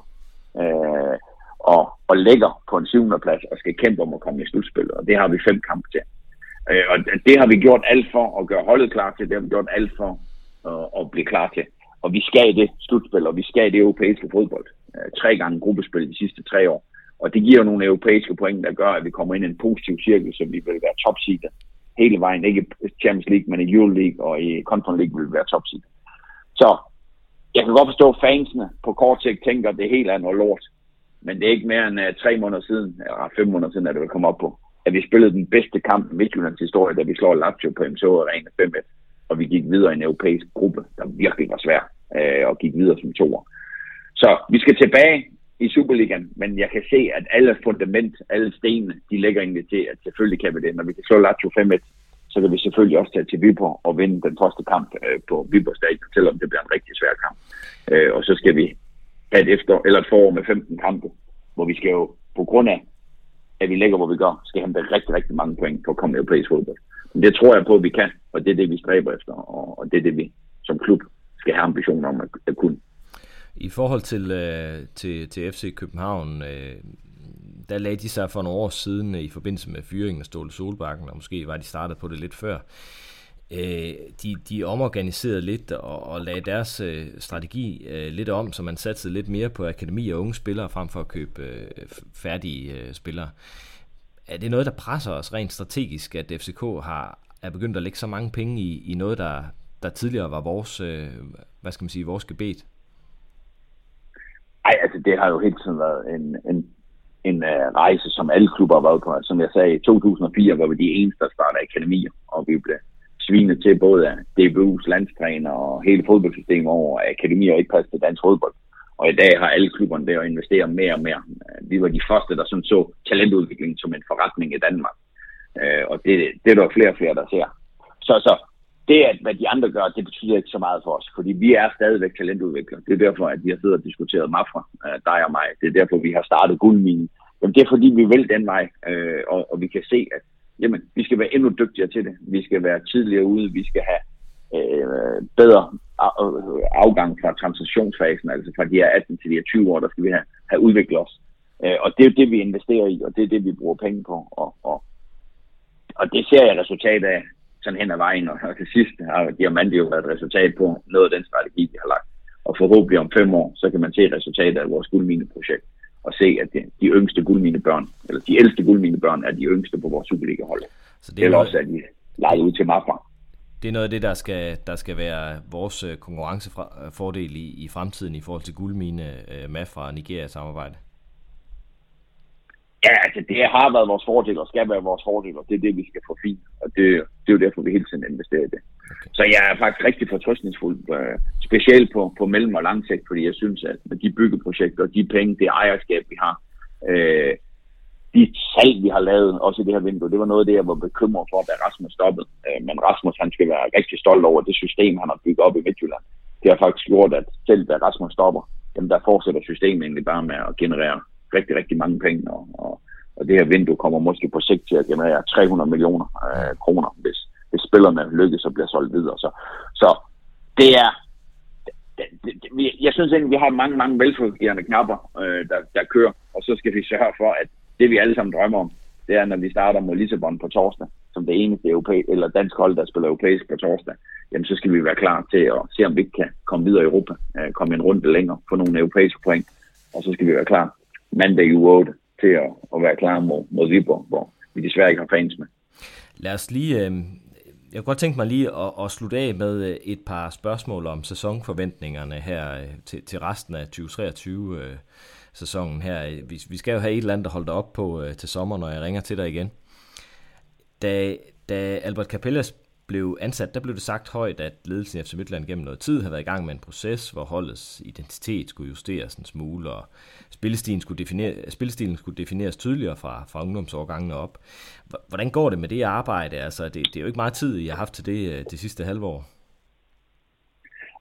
Øh, og, og ligger på en syvende plads og skal kæmpe om at komme i slutspillet. Og det har vi fem kampe til. Øh, og det har vi gjort alt for at gøre holdet klar til. Det har vi gjort alt for at, at blive klar til. Og vi skal i det slutspil, og vi skal i det europæiske fodbold. Øh, tre gange gruppespil de sidste tre år. Og det giver nogle europæiske point, der gør, at vi kommer ind i en positiv cirkel, som vi vil være topseedet hele vejen. Ikke i Champions League, men i Euro League og i Conference League vil vi være topseedet. Så jeg kan godt forstå, at fansene på kort sigt tænker, at det helt er noget lort. Men det er ikke mere end uh, tre måneder siden, eller fem måneder siden, at det vil komme op på, at vi spillede den bedste kamp i Midtjyllands historie, da vi slår Lazio på MSO Arena 5 og vi gik videre i en europæisk gruppe, der virkelig var svær, uh, og gik videre som toer. Så vi skal tilbage i Superligaen, men jeg kan se, at alle fundament, alle stenene, de ligger egentlig til, at selvfølgelig kan vi det. Når vi kan slå Lazio 5-1, så kan vi selvfølgelig også tage til Viborg og vinde den første kamp øh, på Viborg Stadion, selvom det bliver en rigtig svær kamp. Øh, og så skal vi have et efter, eller et forår med 15 kampe, hvor vi skal jo, på grund af, at vi ligger, hvor vi gør, skal hente rigtig, rigtig mange point på at komme i europæisk fodbold. Men det tror jeg på, at vi kan, og det er det, vi stræber efter, og, og det er det, vi som klub skal have ambitioner om at, at kunne. I forhold til, øh, til, til FC København, øh, der lagde de sig for nogle år siden øh, i forbindelse med fyringen af Ståle Solbakken, og måske var de startet på det lidt før. Øh, de, de omorganiserede lidt og, og lagde deres øh, strategi øh, lidt om, så man satsede lidt mere på akademi og unge spillere, frem for at købe øh, færdige øh, spillere. Er det noget, der presser os rent strategisk, at FCK har, er begyndt at lægge så mange penge i, i noget, der, der tidligere var vores, øh, hvad skal man sige, vores gebet? Nej, altså det har jo helt tiden været en, en, en uh, rejse, som alle klubber har været på. Altså, som jeg sagde, i 2004 var vi de eneste, der startede akademier, og vi blev svinet til både af DBU's landstræner og hele fodboldsystemet over akademier og ikke passede til dansk fodbold. Og i dag har alle klubberne der at investere mere og mere. Vi var de første, der sådan så talentudvikling som en forretning i Danmark. Uh, og det, det er der flere og flere, der ser. Så, så det, at hvad de andre gør, det betyder ikke så meget for os, fordi vi er stadigvæk talentudviklere. Det er derfor, at vi har siddet og diskuteret Mafra, øh, dig og mig. Det er derfor, vi har startet guldminen. Jamen, det er fordi, vi vil den vej, øh, og, og vi kan se, at jamen, vi skal være endnu dygtigere til det. Vi skal være tidligere ude, vi skal have øh, bedre øh, afgang fra transitionsfasen, altså fra de her 18 til de her 20 år, der skal vi have, have udviklet os. Øh, og det er det, vi investerer i, og det er det, vi bruger penge på. Og, og, og det ser jeg resultat af sådan hen ad vejen, og, og til sidst har Diamante jo været et resultat på noget af den strategi, vi har lagt. Og forhåbentlig om fem år, så kan man se resultatet af vores guldmineprojekt, og se, at det, de yngste guldminebørn, eller de ældste guldminebørn, er de yngste på vores Superliga-hold. Så det er Eller også, at de leger ud til Mafra. Det er noget af det, der skal, der skal være vores øh, konkurrencefordel i, i fremtiden i forhold til guldmine uh, Mafra og Nigeria-samarbejde. Ja, altså det har været vores fordel og skal være vores fordel, og det er det, vi skal få fint. Og det, det er jo derfor, vi hele tiden investerer i det. Okay. Så jeg er faktisk rigtig fortrøstningsfuld, uh, specielt på, på mellem- og lang sigt, fordi jeg synes, at med de byggeprojekter, de penge, det ejerskab, vi har, uh, de salg, vi har lavet, også i det her vindue, det var noget af det, jeg var bekymret for, da Rasmus stoppede. Uh, men Rasmus, han skal være rigtig stolt over det system, han har bygget op i Midtjylland. Det har faktisk gjort, at selv da Rasmus stopper, jamen der fortsætter systemet egentlig bare med at generere rigtig, rigtig mange penge, og, og, og det her vindue kommer måske på sigt til at generere 300 millioner øh, kroner, hvis, hvis spillerne lykkes og bliver solgt videre. Så, så det er, det, det, det, jeg synes egentlig, vi har mange, mange velfungerende knapper, øh, der, der kører, og så skal vi sørge for, at det vi alle sammen drømmer om, det er, når vi starter mod Lissabon på torsdag, som det eneste europæ- eller dansk hold, der spiller europæisk på torsdag, jamen så skal vi være klar til at se, om vi ikke kan komme videre i Europa, øh, komme en runde længere, få nogle europæiske point, og så skal vi være klar mandag i uge 8 til at, at være klar mod, mod Viborg, hvor vi desværre ikke har fans med. Lad os lige, øh, jeg kunne godt tænke mig lige at, at slutte af med øh, et par spørgsmål om sæsonforventningerne her øh, til, til resten af 2023 øh, sæsonen her. Vi, vi skal jo have et eller andet, der holder op på øh, til sommer, når jeg ringer til dig igen. Da, da Albert Capellas blev ansat, der blev det sagt højt, at ledelsen i FC Midtland gennem noget tid har været i gang med en proces, hvor holdets identitet skulle justeres en smule, og spillestilen skulle, definere, spillestilen skulle defineres tydeligere fra, fra ungdomsårgangene op. Hvordan går det med det arbejde? Altså, det, det er jo ikke meget tid, I har haft til det de det sidste halve år.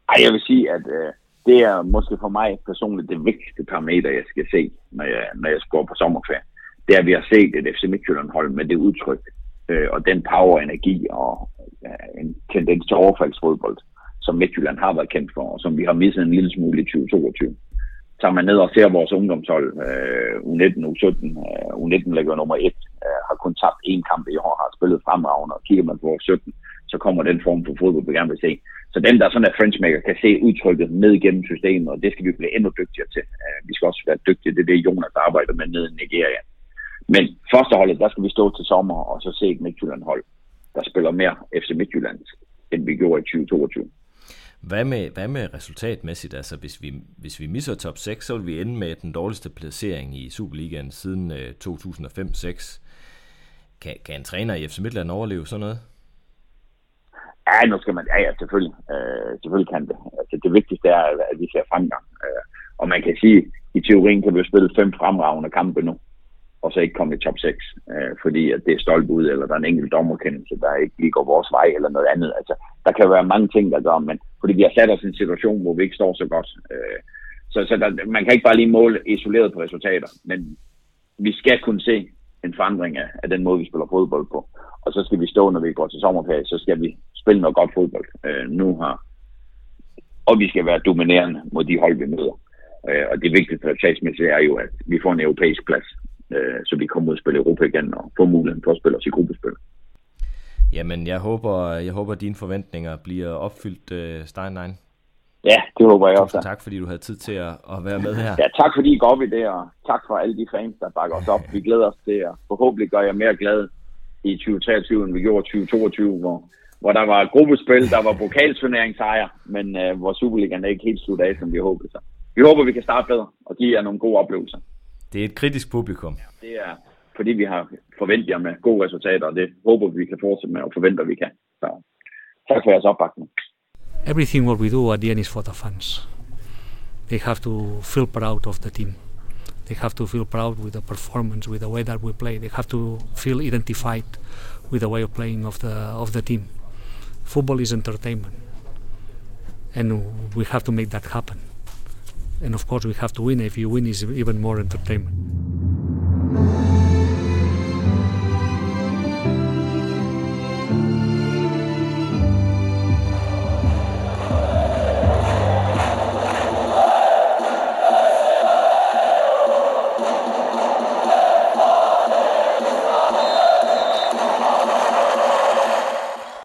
Ej, jeg vil sige, at øh, det er måske for mig personligt det vigtigste parameter, jeg skal se, når jeg, når jeg går på sommerferie. Det er, at vi har set et FC Midtjylland-hold med det udtryk, øh, og den power, energi og ja, en tendens til overfaldsfodbold, som Midtjylland har været kendt for, og som vi har misset en lille smule i 2022. Tager man ned og ser vores ungdomshold, øh, U19, U17, øh, U19 ligger nummer 1, øh, har kun tabt én kamp i år, har spillet fremragende, og kigger man på 17, så kommer den form for fodbold, vi gerne vil se. Så dem, der sådan er Frenchmaker, kan se udtrykket ned gennem systemet, og det skal vi blive endnu dygtigere til. Øh, vi skal også være dygtige, det er det, Jonas arbejder med nede i Nigeria. Men førsteholdet, der skal vi stå til sommer og så se et Midtjylland-hold, der spiller mere FC Midtjylland, end vi gjorde i 2022. Hvad med, hvad med resultatmæssigt? Altså, hvis vi, hvis vi misser top 6, så vil vi ende med den dårligste placering i Superligaen siden øh, 2005-6. Kan, kan en træner i FC Midtjylland overleve sådan noget? Ja, nu skal man, ja, ja selvfølgelig, øh, selvfølgelig kan det. Altså, det vigtigste er, at vi ser fremgang. Øh, og man kan sige, at i teorien kan vi jo spille fem fremragende kampe nu og så ikke komme i top 6, øh, fordi at det er stolt ud, eller der er en enkelt dommerkendelse, der ikke lige går vores vej, eller noget andet. Altså, der kan være mange ting, der gør, men fordi vi har sat os i en situation, hvor vi ikke står så godt. Øh, så så der, man kan ikke bare lige måle isoleret på resultater, men vi skal kunne se en forandring af, af den måde, vi spiller fodbold på. Og så skal vi stå, når vi går til sommerferie, så skal vi spille noget godt fodbold. Øh, nu har og vi skal være dominerende mod de hold, vi møder. Øh, og det vigtigste resultatsmæssigt er jo, at vi får en europæisk plads, øh, så vi kommer ud og spille Europa igen og får muligheden for at spille os i gruppespil. Jamen, jeg håber, jeg håber, at dine forventninger bliver opfyldt, uh, Steinlein. Ja, det håber jeg også. Tak, fordi du havde tid til at, at være med her. Ja, tak fordi I går op i det, og tak for alle de fans, der bakker os op. Vi glæder os til, at forhåbentlig gør jeg mere glad i 2023, end vi gjorde 2022, hvor, hvor der var gruppespil, der var pokalturneringssejr, men uh, hvor Superligaen er ikke helt slut af, som vi håbede sig. Vi håber, vi kan starte bedre og give jer nogle gode oplevelser. Det er et kritisk publikum. Ja, det er fordi vi har forventet med gode resultater, og det håber vi kan fortsætte med, og forventer vi kan. Så tak for jeres opbakning. Everything what we do at the end is for the fans. They have to feel proud of the team. They have to feel proud with the performance, with the way that we play. They have to feel identified with the way of playing of the of the team. Football is entertainment, and we have to make that happen and of course we have to win. If you win, it's even more entertainment.